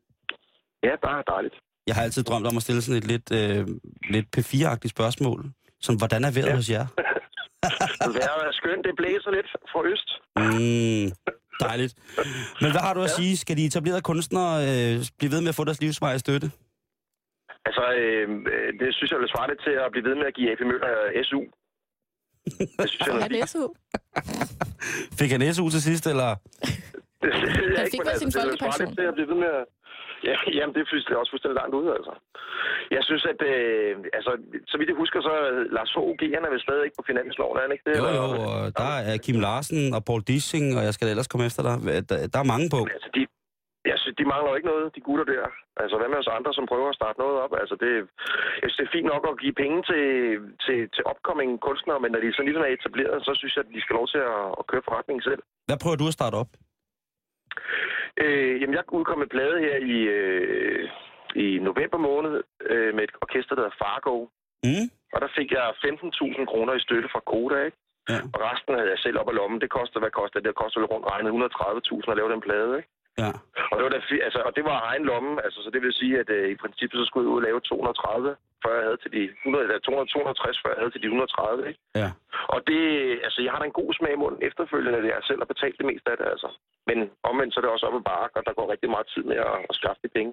Ja, bare dejligt. Jeg har altid drømt om at stille sådan et lidt, øh, lidt P4-agtigt spørgsmål. Som, hvordan er vejret ja. hos jer? Vejret er skønt. Det blæser lidt fra øst. Mm, dejligt. Men hvad har du at Ja. sige? Skal de etablerede kunstnere øh, blive ved med at få deres livsvej støtte? Altså, øh, øh, det synes jeg vil svare lidt til at blive ved med at give AP Møller SU. Det synes jeg, Han er SU. Fik han SU til sidst, eller? det, det, det, Han fik vel sin det vil svare folkepension. lidt til at blive ved med at... Ja, jamen, det synes jeg også fuldstændig langt ude, altså. Jeg synes, at... Øh, altså, så vidt jeg husker, så er Lars Fogh G, han er vel stadig ikke på finansloven, er han ikke det? Jo, jo, og der er Kim Larsen og Paul Dissing, og jeg skal ellers komme efter dig. Der, der er mange på. Altså, de, jeg synes, de mangler jo ikke noget, de gutter der. Altså, hvad med os andre, som prøver at starte noget op? Altså, det, jeg synes, det er fint nok at give penge til, til, til opkommende kunstnere, men når de så ligesom er etableret, så synes jeg, at de skal lov til at, at køre forretningen selv. Hvad prøver du at starte op? Øh, jamen, jeg udkom med plade her i, øh, i november måned øh, med et orkester, der hedder Fargo. Mm? Og der fik jeg 15.000 kroner i støtte fra Koda, ikke? Ja. Og resten havde jeg selv op af lommen. Det koster, hvad koster det? Det koster rundt regnet 130.000 at lave den plade, ikke? Ja. Og det var, da, altså, og det var egen lomme, altså, så det vil sige, at øh, i princippet så skulle jeg ud og lave 230, før jeg havde til de 100, eller 200, 260, før jeg havde til de 130, ikke? Ja. Og det, altså, jeg har da en god smag i munden efterfølgende, at jeg selv har betalt det meste af det, altså. Men omvendt så er det også op ad bakke, og der går rigtig meget tid med at, at skaffe de penge.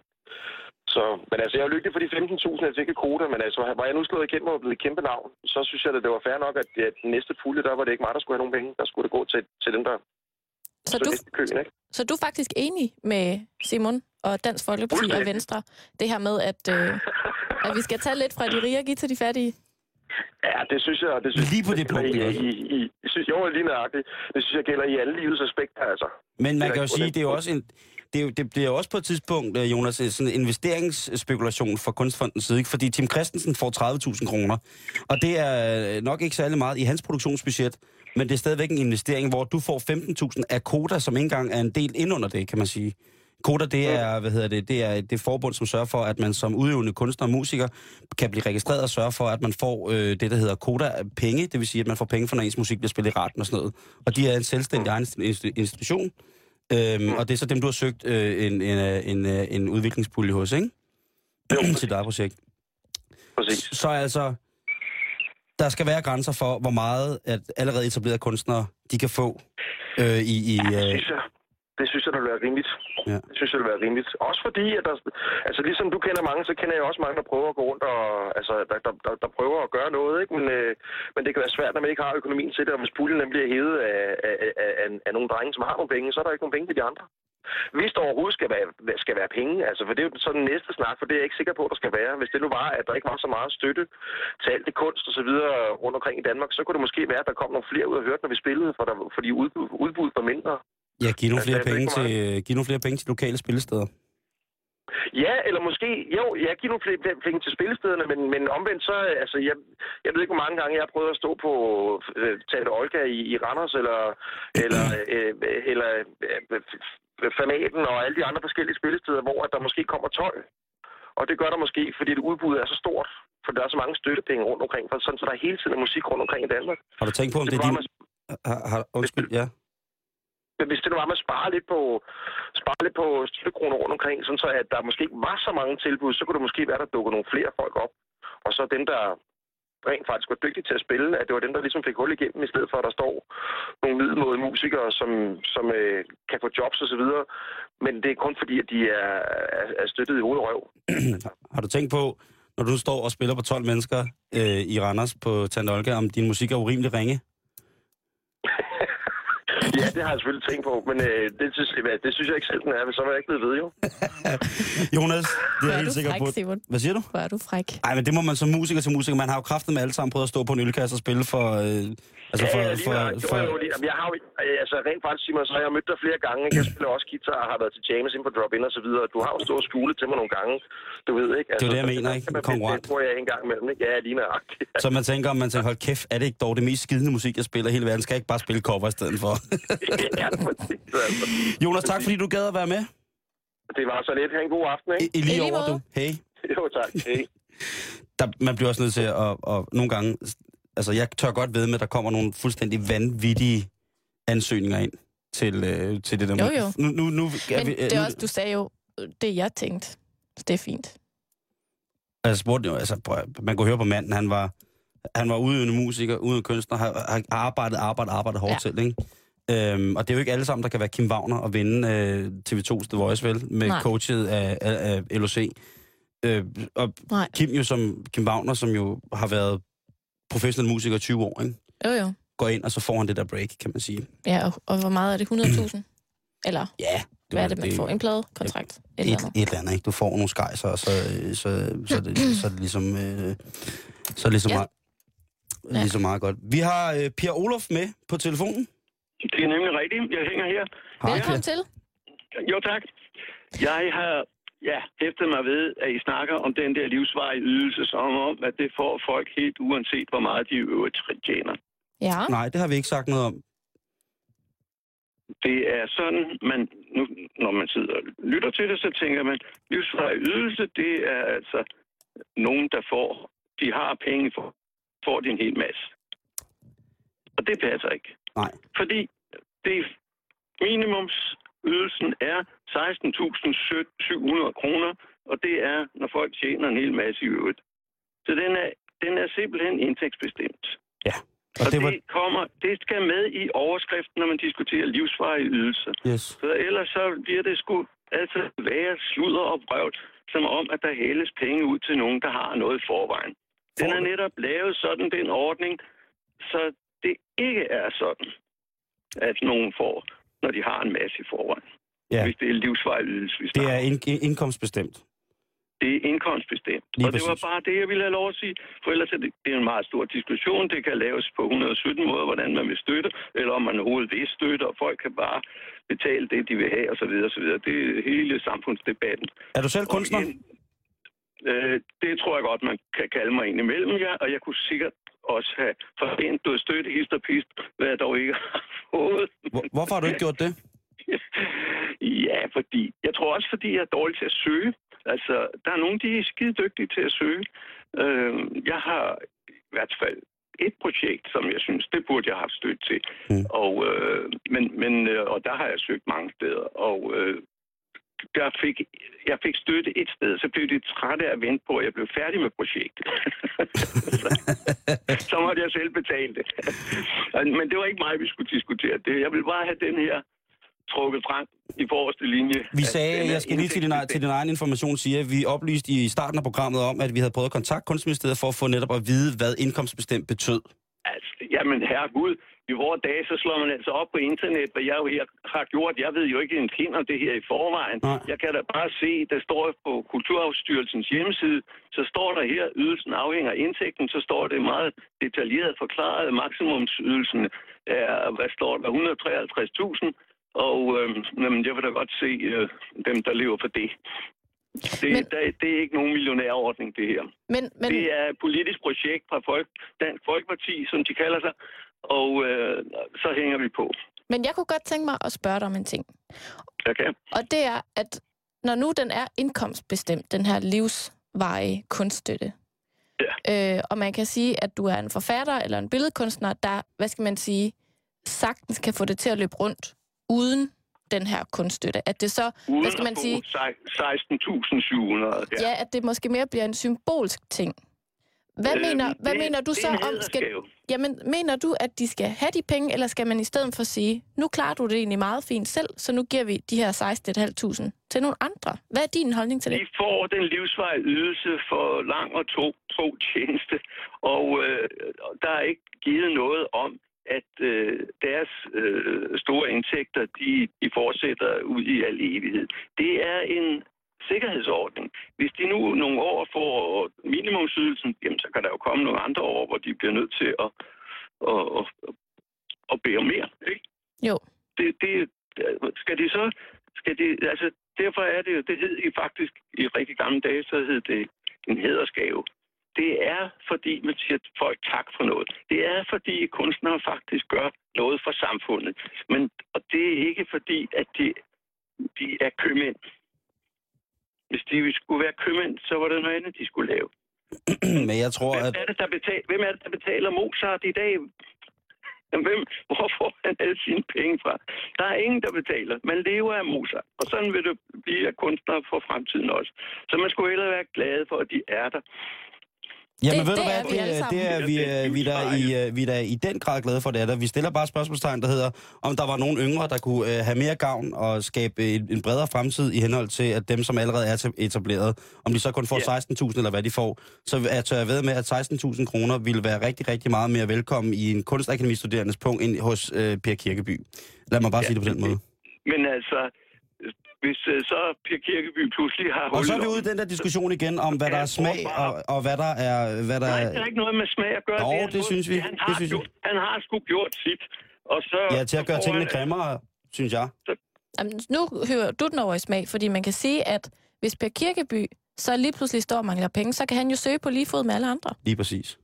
Så, men altså, jeg er lykkelig for de 15.000, jeg fik i kvoter, men altså, var jeg nu slået igennem og blevet et kæmpe navn, så synes jeg, at det var fair nok, at, at den næste pulje, der var det ikke mig, der skulle have nogen penge. Der skulle det gå til, til dem, der Så du, køen, ikke? så du er faktisk enig med Simon og Dansk Folkeparti og. Venstre. Det her med, at, øh, at vi skal tage lidt fra de rige og give til de fattige. Ja, det synes jeg... Det synes, Lige på det punkt, I, i, i, i, synes, jo, lige nøjagtigt. Det synes jeg gælder i alle livets aspekter, altså. Men man kan jo sige, det er jo også en... Det, er det bliver også på et tidspunkt, øh, Jonas, sådan en investeringsspekulation fra Kunstfondens side, ikke? fordi Tim Christensen får 30.000 kroner, og det er øh, nok ikke særlig meget i hans produktionsbudget, men det er stadigvæk en investering, hvor du får 15.000 af Koda, som ikke engang er en del ind under det, kan man sige. Koda, det er, hvad hedder det, det er det forbund, som sørger for, at man som udøvende kunstner og musiker kan blive registreret og sørge for, at man får øh, det, der hedder Koda-penge, det vil sige, at man får penge for, når ens musik bliver spillet i retten og sådan noget. Og de er en selvstændig egen inst- institution, øhm, og det er så dem, du har søgt øh, en, en, øh, en, øh, en udviklingspulje hos, ikke? Til dit projekt. Præcis. Så altså, der skal være grænser for, hvor meget at allerede etablerede kunstnere, de kan få øh, i... i Ja, øh. Det synes jeg, der vil være rimeligt. Ja. Det synes jeg, der vil være rimeligt. Også fordi, at der, altså ligesom du kender mange, så kender jeg også mange, der prøver at gå rundt og, altså, der, der, der, der prøver at gøre noget, ikke? Men, øh, men det kan være svært, når man ikke har økonomien til det, og hvis puljen den bliver hævet af, af, af, af, af nogle drenge, som har nogle penge, så er der ikke nogen penge til de andre. Hvis der overhovedet skal være, skal være penge, altså for det er jo sådan den næste snak, for det er jeg ikke sikker på, at der skal være. Hvis det nu var, at der ikke var så meget støtte til alt det kunst og så videre rundt omkring i Danmark, så kunne det måske være, at der kom nogle flere ud og hørte, når vi spillede, for der, fordi udbud, udbuddet var mindre. Ja, give nogle Altså, flere penge til, give nogle flere penge til lokale spillesteder. Ja, eller måske, jo, jeg giver nogle flere penge til spillestederne, men, men omvendt så, altså, jeg, jeg ved ikke, hvor mange gange jeg har prøvet at stå på øh, Teater Olga i, i Randers, eller, eller, øh, eller øh, Fanaten og alle de andre forskellige spillesteder, hvor at der måske kommer 12. Og det gør der måske, fordi det udbud er så stort, for der er så mange støttepenge rundt omkring, for sådan, så der er hele tiden musik rundt omkring i Danmark. Har du tænkt på, om det er var, din... man, Har, har, undskyld, ja. Men hvis det nu var, at man sparer lidt på, sparer lidt på støttekroner rundt omkring, sådan så at der måske ikke var så mange tilbud, så kunne det måske være, at der dukker nogle flere folk op. Og så dem, der rent faktisk var dygtige til at spille, at det var dem, der ligesom fik hul igennem, i stedet for, at der står nogle middelmåde musikere, som, som øh, kan få jobs og så videre. Men det er kun fordi, at de er, er, er støttet i hovedet røv. Har du tænkt på, når du står og spiller på 12 mennesker øh, i Randers på Tante Olga, om din musik er urimelig ringe? Ja, det har jeg selvfølgelig tænkt på, men øh, det, synes, det synes jeg ikke selv, den er, så var jeg ikke blevet ved, jo. Jonas, det er er jeg helt sikker fræk, på. Simon. Hvad siger du? Hvor er du fræk. Nej, men det må man som musiker til musiker. Man har jo kraftet med alle sammen prøvet at stå på en ølkasse og spille for... Øh, altså for, ja, ja, lige for, nøjagtigt. for, Jo, jo, jeg har jo, øh, altså rent faktisk, Simon, så har jeg mødt dig flere gange. ikke? Jeg spiller også guitar og har været til James ind på Drop-In og så videre. Du har jo stået og skulet til mig nogle gange. Du ved ikke. Altså, Det er det, jeg mener, ikke? Konkurrent. lidt, Hvor jeg en gang imellem, ikke? Ja, lige nøjagtigt. så man tænker, om man tænker, hold kæft, er det ikke dog det mest skidende musik, jeg spiller i hele verden? Skal jeg ikke bare spille cover i stedet for? ja, præcis, altså. Jonas, tak fordi du gad at være med. Det var så lidt. Ha' en god aften, ikke? i lige I lige over, du. Hey. Jo, tak. Hej. Der, man bliver også nødt til at, at, at nogle gange Altså, jeg tør godt ved med, at der kommer nogle fuldstændig vanvittige ansøgninger ind til, øh, til det der. Jo, jo. Nu, nu, nu, Men det er også, du sagde jo, det jeg tænkte. Så det er fint. Altså, spurgte jo, altså, prøv, man kunne høre på manden, han var, han var udøvende musiker, udøvende kunstner, har, har arbejdet, arbejdet, arbejdet hårdt Ja. ja. til, ikke? Øhm, og det er jo ikke alle sammen, der kan være Kim Wagner og vinde øh, TV2's The Voice, vel? Med Nej. coachet af, af, af LOC. Øh, og Nej. Kim jo som, Kim Wagner, som jo har været professionel musiker i 20 år, ikke? Jo, jo. går ind, og så får han det der break, kan man sige. Ja, og, og hvor meget er det? 100.000? Eller Ja. hvad er det, man får? En pladekontrakt? Et eller Et, et eller andet, ikke? Du får nogle skejser, og så, så, så, så, er det, så er det ligesom, øh, så er det ligesom, Ja. ja. meget, ligesom meget godt. Vi har øh, Per Olof med på telefonen. Det er nemlig rigtigt. Jeg hænger her. Hej, Velkommen til. Jo, tak. Jeg har ja, hæftet mig ved, at I snakker om den der livsvarige ydelse, som om, at det får folk helt uanset, hvor meget de øvrigt tjener. Ja. Nej, det har vi ikke sagt noget om. Det er sådan, man, nu, når man sidder og lytter til det, så tænker man, livsvarig ydelse, det er altså nogen, der får, de har penge for, får de en hel masse. Og det passer ikke. Nej. Fordi det minimumsydelsen er 16.700 kroner, og det er, når folk tjener en hel masse i øvrigt. Så den er, den er simpelthen indtægtsbestemt. Ja. Og, Og det, var... det, kommer, det skal med i overskriften, når man diskuterer livsvarige ydelser. Yes. Så ellers så bliver det sgu altså være sludder og brøvl, som om, at der hældes penge ud til nogen, der har noget i forvejen. Den er netop lavet sådan, den ordning, så det ikke er sådan, at nogen får, når de har en masse i forvejen. Ja. Hvis det er livsvarig ydelse, vi Det snakker er om. in- in- indkomstbestemt. Det er indkomstbestemt. Lige og det var præcis. bare det, jeg ville have lov at sige. For ellers er det, det er en meget stor diskussion. Det kan laves på 117 måder, hvordan man vil støtte, eller om man overhovedet vil støtte, og folk kan bare betale det, de vil have, osv. osv. Det er hele samfundsdebatten. Er du selv kunstner? Og igen, øh, det tror jeg godt, man kan kalde mig ind imellem, ja. Og jeg kunne sikkert også have forventet noget støtte, hist og pist, hvad jeg dog ikke har fået. Hvor, hvorfor har du ikke gjort det? Ja, fordi jeg tror også, fordi jeg er dårlig til at søge. Altså, der er nogen, de er skide dygtige til at søge. Øh, jeg har i hvert fald et projekt, som jeg synes, det burde jeg have haft støtte til. Mm. Og, øh, men, men, øh, og der har jeg søgt mange steder. Og øh, der fik, jeg fik støtte et sted, så blev de trætte af at vente på, at jeg blev færdig med projektet. så måtte jeg selv betale det. Men det var ikke mig, vi skulle diskutere det. Jeg ville bare have den her trukket frem i forreste linje. Vi sagde, jeg skal lige til din, til din egen information sige, at vi oplyste i starten af programmet om, at vi havde prøvet at kontakte Kunstministeriet for at få netop at vide, hvad indkomstbestemt betød. Altså, jamen herregud, i vores dage, så slår man altså op på internet, hvad jeg her har gjort. Jeg ved jo ikke en pind om det her i forvejen. Nej. Jeg kan da bare se, der står på Kulturarvsstyrelsens hjemmeside, så står der her, ydelsen afhænger af indtægten, så står det meget detaljeret forklaret. Maksimumsydelsen er, hvad står der, 153.000. Og øh, jamen, jeg vil da godt se øh, dem, der lever for det. Det, Men... der, det er ikke nogen millionærordning, det her. Men, men, Det er et politisk projekt fra Folk, Dansk Folkeparti, som de kalder sig, og øh, så hænger vi på. men jeg kunne godt tænke mig at spørge dig om en ting. Okay? Og det er, at når nu den er indkomstbestemt, den her livsvarige kunststøtte, Ja. øh, og man kan sige, at du er en forfatter eller en billedkunstner, der, hvad skal man sige, sagtens kan få det til at løbe rundt uden den her kunststøtte. At det så, Uden hvad skal man sige, sej- 16.700. Ja. ja, at det måske mere bliver en symbolsk ting. Hvad, Øh, mener, hvad det- mener du så om... Skal, jamen, mener du, at de skal have de penge, eller skal man i stedet for sige, nu klarer du det egentlig meget fint selv, så nu giver vi de her 16.500 til nogle andre? Hvad er din holdning til det? De får den livsvarige ydelse for lang og to, to tjeneste, og øh, der er ikke givet noget om, at øh, deres øh, store indtægter, de, de fortsætter ud i al evighed. Det er en sikkerhedsordning. Hvis de nu nogle år får minimumsydelsen, jamen, så kan der jo komme nogle andre år, hvor de bliver nødt til at, at, at, at bede om mere. Ikke? Jo. Det, det, skal de så... Skal de, altså, derfor er det jo, det hed i faktisk i rigtig gamle dage, så hed det en hedersgave. Det er, fordi man siger til folk tak for noget. Det er, fordi kunstnere faktisk gør noget for samfundet. Men, og det er ikke fordi, at de, de er købmænd. Hvis de skulle være købmænd, så var det noget andet, de skulle lave. Men jeg tror, Hvem at... er det, der betaler, hvem er det, der betaler Mozart i dag? Hvem, hvor får han alle sine penge fra? Der er ingen, der betaler. Man lever af Mozart. Og sådan vil det blive af kunstnere for fremtiden også. Så man skulle hellere være glad for, at de er der. Jamen Det- ved du det hvad, er vi alle det, det er vi, Det er øh, vi, er der i, øh, vi er der i den grad glade for det. Er der. Vi stiller bare spørgsmålstegn, der hedder, om der var nogen yngre, der kunne øh, have mere gavn og skabe en, en bredere fremtid i henhold til, at dem, som allerede er etableret, om de så kun får Ja. 16.000 eller hvad de får, så er jeg tør jeg ved med, at 16.000 kroner ville være rigtig, rigtig meget mere velkommen i en kunstakademistuderendes punkt end hos øh, Per Kirkeby. Lad mig bare Ja. sige det på den måde. Men altså, hvis øh, så Per Kirkeby pludselig har Og så er vi ude i den der diskussion igen om, hvad der er smag og, og hvad der er... Hvad der Nej, er... der er ikke noget med smag at gøre. Jo, er det noget- synes vi. Han Det har, synes vi. gjort, han har sgu gjort sit. Og så, Ja, til at gøre så tingene grimmere, synes jeg. Jamen, nu hører du den over i smag, fordi man kan sige, at hvis Per Kirkeby så lige pludselig står og mangler penge, så kan han jo søge på lige fod med alle andre. Lige præcis.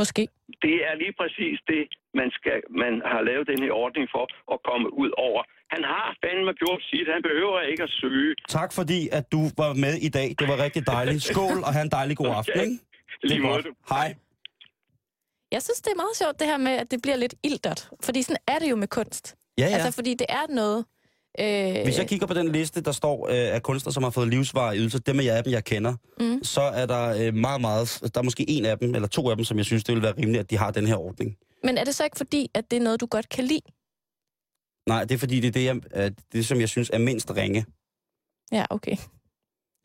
Måske. Det er lige præcis det, man, skal, man har lavet den her ordning for at komme ud over. Han har fandme gjort sit. Han behøver ikke at søge. Tak fordi, at du var med i dag. Det var rigtig dejligt. Skål og have en dejlig god aften, ikke? Det Lige måde. Hej. Jeg synes, det er meget sjovt, det her med, at det bliver lidt ildert. Fordi sådan er det jo med kunst. Ja, ja. Altså, fordi det er noget... Øh, Hvis jeg kigger på den liste, der står øh, af kunstnere, som har fået livsvarige ydelser, dem er jeg af dem, jeg kender, Mm. så er der øh, meget, meget... Der er måske en af dem, eller to af dem, som jeg synes, det vil være rimeligt, at de har den her ordning. Men er det så ikke fordi, at det er noget, du godt kan lide? Nej, det er fordi, det er det, jeg, øh, det som jeg synes er mindst ringe. Ja, okay.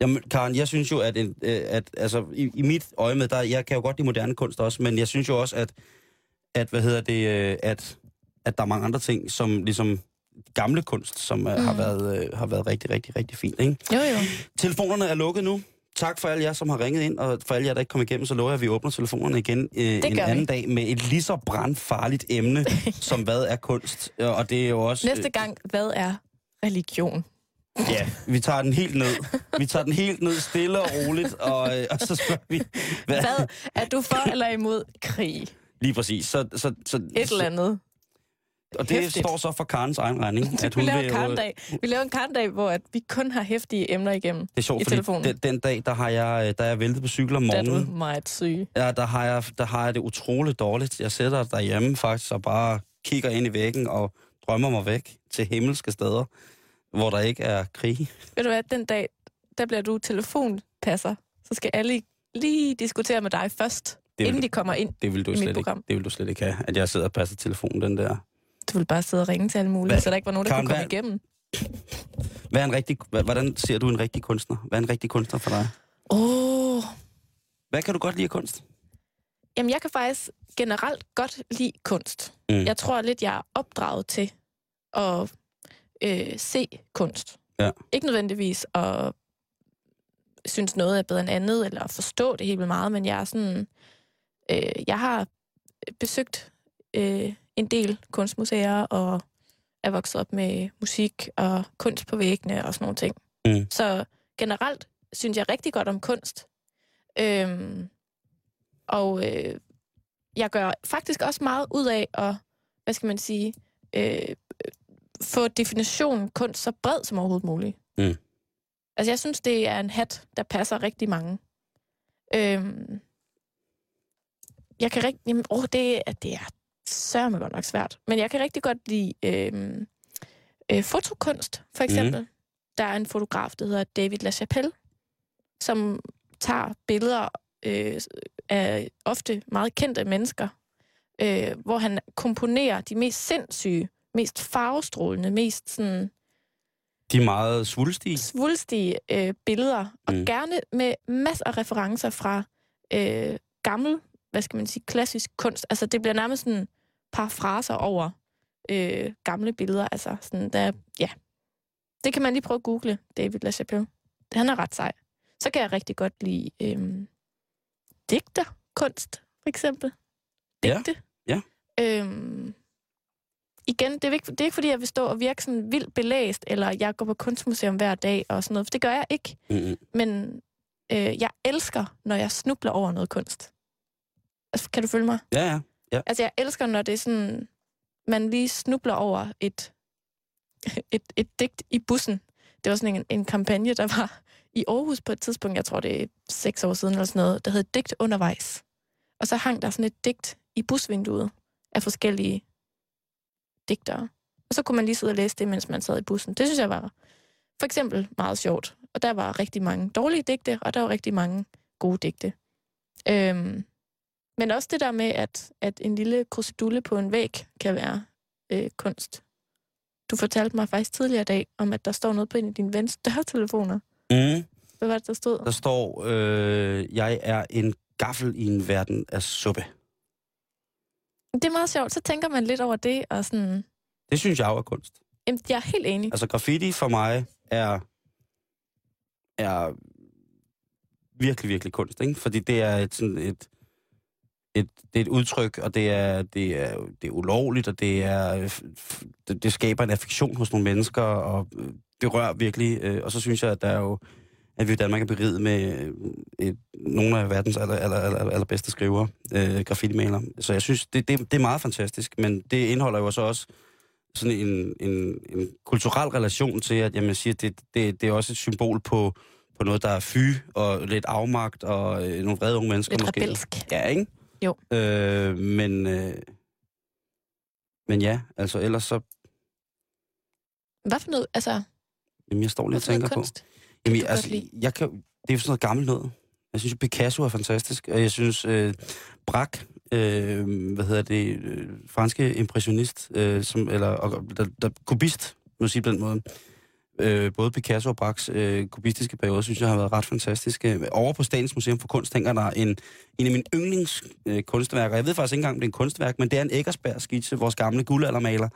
Jamen, Karen, jeg synes jo, at, en, øh, at altså, i, i mit øje med, der, jeg kan jo godt lide moderne kunst også, men jeg synes jo også, at, at hvad hedder det, øh, at, at der er mange andre ting, som ligesom gamle kunst, som mm. har, været, har været rigtig, rigtig, rigtig fint. Ikke? Jo, jo. Telefonerne er lukket nu. Tak for alle jer, som har ringet ind, og for alle jer, der ikke kom igennem, så lover jeg, at vi åbner telefonerne igen øh, en anden vi. dag med et lige så brandfarligt emne, som hvad er kunst. Og det er jo også... Næste gang, hvad er religion? Ja, vi tager den helt ned. Vi tager den helt ned, stille og roligt, og, øh, og så spørger vi... Hvad? Hvad er du for eller imod krig? Lige præcis. Så, så, så, Et eller andet. Og det Hæftigt. står så for Karens egen regning. vi laver en jo- karndag. Vi laver en karndag, hvor at vi kun har hæftige emner igennem Det er sjovt, i telefonen. den, den dag, der har jeg, øh, der er jeg væltet på cykel om Da du er morgenen. meget syg. Ja, der har, jeg, der har jeg det utroligt dårligt. Jeg sætter derhjemme faktisk og bare kigger ind i væggen og drømmer mig væk til himmelske steder, hvor der ikke er krig. Ved du hvad, den dag, der bliver du telefonpasser. Så skal alle lige diskutere med dig først, vil- inden de kommer ind. Det vil du I mit slet ikke, program. det vil du slet ikke have, at jeg sidder og passer telefonen den der. Du vil bare sidde og ringe til alle mulige, Hvad? så der ikke var nogen, der Karen, kunne komme hvad- igennem. Hvad er en rigtig, hvordan ser du en rigtig kunstner? Hvad er en rigtig kunstner for dig? Åh, oh, Hvad kan du godt lide af kunst? Jamen, jeg kan faktisk generelt godt lide kunst. Mm. Jeg tror lidt, jeg er opdraget til at øh, se kunst. Ja. Ikke nødvendigvis at synes noget er bedre end andet, eller at forstå det helt vildt meget, men jeg er sådan... Øh, jeg har besøgt øh, en del kunstmuseer, og er vokset op med musik og kunst på væggene og sådan nogle ting. Mm. Så generelt synes jeg rigtig godt om kunst. Øhm, og øh, jeg gør faktisk også meget ud af at, hvad skal man sige, øh, få definitionen kunst så bred som overhovedet muligt. Mm. Altså jeg synes, det er en hat, der passer rigtig mange. Øhm, jeg kan rigtig... Jamen, åh, det, det er sørme godt nok svært. Men jeg kan rigtig godt lide øhm, øh, fotokunst, for eksempel. Mm. Der er en fotograf, der hedder David LaChapelle, som tager billeder øh, af ofte meget kendte mennesker, øh, hvor han komponerer de mest sindssyge, mest farvestrålende, mest sådan De meget svulstige. svulstige øh, billeder, og Mm. mm. gerne med masser af referencer fra øh, gammel, hvad skal man sige, klassisk kunst. Altså det bliver nærmest sådan par fraser over øh, gamle billeder. Altså sådan, der, ja. Det kan man lige prøve at google, David LaChapelle. Han er ret sej. Så kan jeg rigtig godt lide øh, digterkunst, for eksempel. Ja, Digte. ja. Øhm, igen, det er, ikke, det er ikke, fordi jeg vil stå og virke sådan vildt belæst, eller jeg går på kunstmuseum hver dag og sådan noget, for det gør jeg ikke. Mm-hmm. Men øh, jeg elsker, når jeg snubler over noget kunst. Altså, kan du følge mig? Ja, ja ja. Altså, jeg elsker, når det er sådan, man lige snubler over et, et, et digt i bussen. Det var sådan en, en kampagne, der var i Aarhus på et tidspunkt, jeg tror det er seks år siden eller sådan noget, der hed Digt undervejs. Og så hang der sådan et digt i busvinduet af forskellige digtere. Og så kunne man lige sidde og læse det, mens man sad i bussen. Det synes jeg var for eksempel meget sjovt. Og der var rigtig mange dårlige digte, og der var rigtig mange gode digte. Øhm, men også det der med, at, at en lille krusedulle på en væg kan være øh, kunst. Du fortalte mig faktisk tidligere i dag, om at der står noget på en af dine vens dørtelefoner. Mm. Hvad var det, der stod? Der står, øh, jeg er en gaffel i en verden af suppe. Det er meget sjovt. Så tænker man lidt over det, og sådan... Det synes jeg jo er kunst. Jamen, jeg er helt enig. Altså graffiti for mig er, er virkelig, virkelig kunst, ikke? Fordi det er et, sådan et, et, det er et udtryk, og det er, det er, det er ulovligt, og det, er, det, det skaber en affektion hos nogle mennesker, og øh, det rører virkelig. øh, Og så synes jeg, at der er jo, at vi i Danmark er beriget med øh, et, nogle af verdens aller, aller, aller, aller bedste skrivere, øh, graffiti-malere. Så jeg synes, det, det, det er meget fantastisk, men det indeholder jo så også sådan en, en, en kulturel relation til, at jamen, jeg siger, det, det, det er også et symbol på, på noget, der er fy og lidt afmagt og øh, nogle vrede unge mennesker Lidt måske. rebelsk. Ja, ikke? Jo. Øh, men, øh, men ja, altså ellers så... Hvad for noget? Altså, Jamen, jeg står lige og tænker på... kunst? Jamen, du godt altså, jeg kan, det er jo sådan noget gammelt noget. Jeg synes, Picasso er fantastisk, og jeg synes, øh, Braque, øh, hvad hedder det, øh, franske impressionist, øh, som, eller og, der, der, kubist, må jeg sige på den måde. Øh, både Picasso og Braques øh, kubistiske periode, synes jeg har været ret fantastiske. Over på Statens Museum for Kunst hænger der en, en af mine yndlings øh, kunstværker. Jeg ved faktisk ikke engang, om det er en kunstværk, men det er en Eggersberg-skitse, vores gamle guldaldermaler.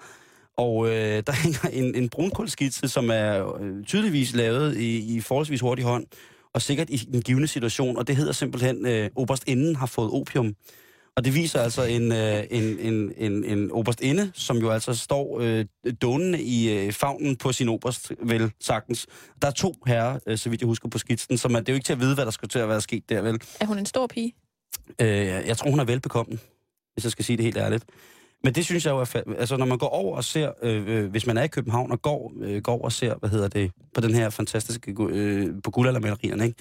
Og øh, der hænger en, en brunkulskitse, som er øh, tydeligvis lavet i, i forholdsvis hurtig hånd, og sikkert i en givende situation, og det hedder simpelthen, øh, Oberstinden har fået opium. Og det viser altså en, øh, en, en, en, en oberstinde, som jo altså står øh, donende i øh, favnen på sin oberst, vel sagtens. Der er to herrer, øh, så vidt jeg husker på skitsen, som er, det er jo ikke til at vide, hvad der skal til at være sket der, vel? Er hun en stor pige? Øh, jeg tror, hun er velbekommen, hvis jeg skal sige det helt ærligt. Men det synes jeg jo er... Fa- altså, når man går over og ser... Øh, øh, hvis man er i København og går, øh, går over og ser, hvad hedder det, på den her fantastiske... Øh, på guldaldermalerierne, ikke?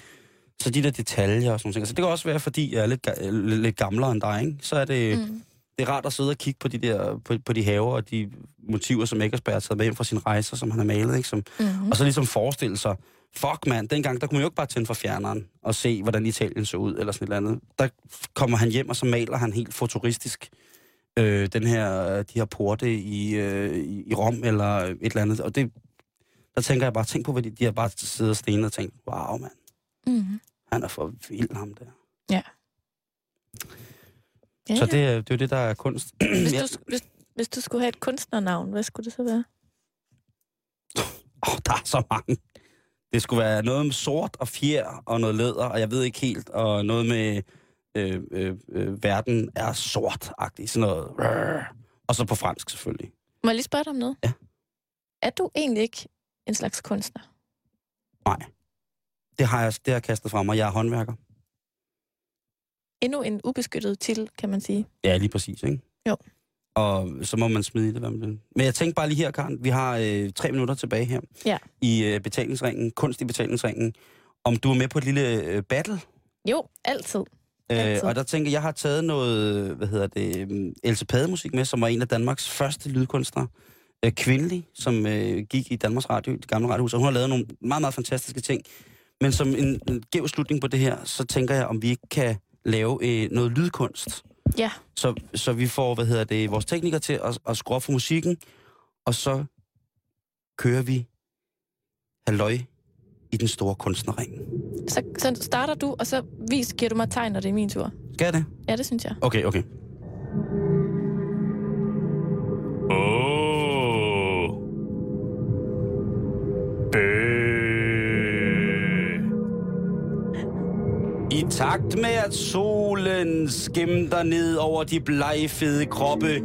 Så de der detaljer og sådan noget. Så det kan også være, fordi jeg er lidt, ga- lidt, gamlere end dig, ikke? Så er det... Mm. Det er rart at sidde og kigge på de der på, på de haver og de motiver, som Eggersberg har taget med hjem fra sine rejser, som han har malet, ikke? Som, Mm-hmm. og så ligesom forestille sig, fuck mand, dengang der kunne man jo ikke bare tænde for fjerneren og se, hvordan Italien så ud, eller sådan et eller andet. Der kommer han hjem, og så maler han helt futuristisk øh, den her, de her porte i, øh, i Rom, eller et eller andet. Og det, der tænker jeg bare, tænk på, hvad de, de har bare siddet og stenet og tænkt, wow mand, Mm-hmm. Han er for vild ham der. Ja. ja Så ja. det, er- det er jo det, der er kunst. Hvis, du, hvis, hvis du skulle have et kunstnernavn, hvad skulle det så være? Åh, der er så mange. Det skulle være noget med sort og fjer og noget læder, og jeg ved ikke helt, og noget med øh, øh, øh, verden er sort-agtig, sådan noget. Og så på fransk selvfølgelig. Må jeg lige spørge dig om noget? Ja. Er du egentlig ikke en slags kunstner? Nej. Det har jeg, det har jeg kastet fra mig. Jeg er håndværker. Endnu en ubeskyttet titel, kan man sige. Ja, lige præcis, ikke? Jo. Og så må man smide i det, hvad man vil. Men jeg tænkte bare lige her, Karen, vi har øh, tre minutter tilbage her Ja. i øh, betalingsringen, kunst i betalingsringen. Om du er med på et lille øh, battle? Jo, altid. Øh, og der tænker jeg, jeg har taget noget, hvad hedder det, um, Else Pademusik med, som var en af Danmarks første lydkunstnere. Øh, kvindelig, som øh, gik i Danmarks Radio, det gamle radiohus, og hun har lavet nogle meget, meget fantastiske ting. Men som en, en gæv slutning på det her, så tænker jeg, om vi ikke kan lave øh, noget lydkunst. Ja. Så, så vi får, hvad hedder det, vores teknikere til at, at skrue for musikken, og så kører vi halløj i den store kunstnerring. Så, så starter du, og så vis, giver du mig tegn, når det er min tur. Skal jeg det? Ja, det synes jeg. Okay, okay. Takt med at solen skimter ned over de blegfede kroppe,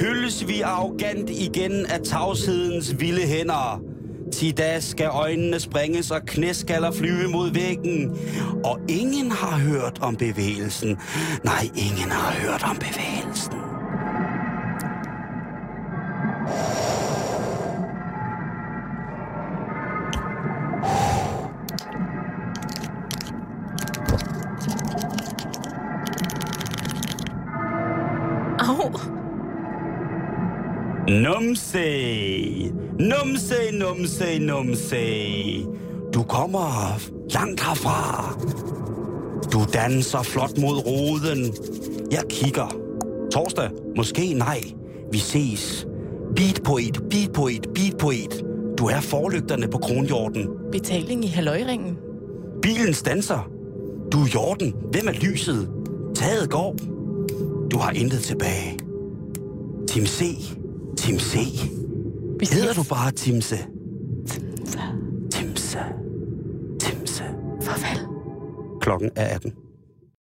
hyldes vi arrogant igen af tavshedens vilde hænder. Til da skal øjnene springes og knæskaller flyve mod væggen. Og ingen har hørt om bevægelsen. Nej, ingen har hørt om bevægelsen. Numse, numse, numse, numse. Du kommer langt herfra. Du danser flot mod roden. Jeg kigger. Torsdag? Måske nej. Vi ses. Beat poet, beat poet, beat poet. Du er forlygterne på kronhjorten. Betaling i halvøjringen. Bilen standser. Du er jorden. Hvem er lyset? Taget går. Du har intet tilbage. Tim C. Tim C. Vi Hedder ses. du bare Timse? Så, Timse. Timse. farvel. Klokken er 18.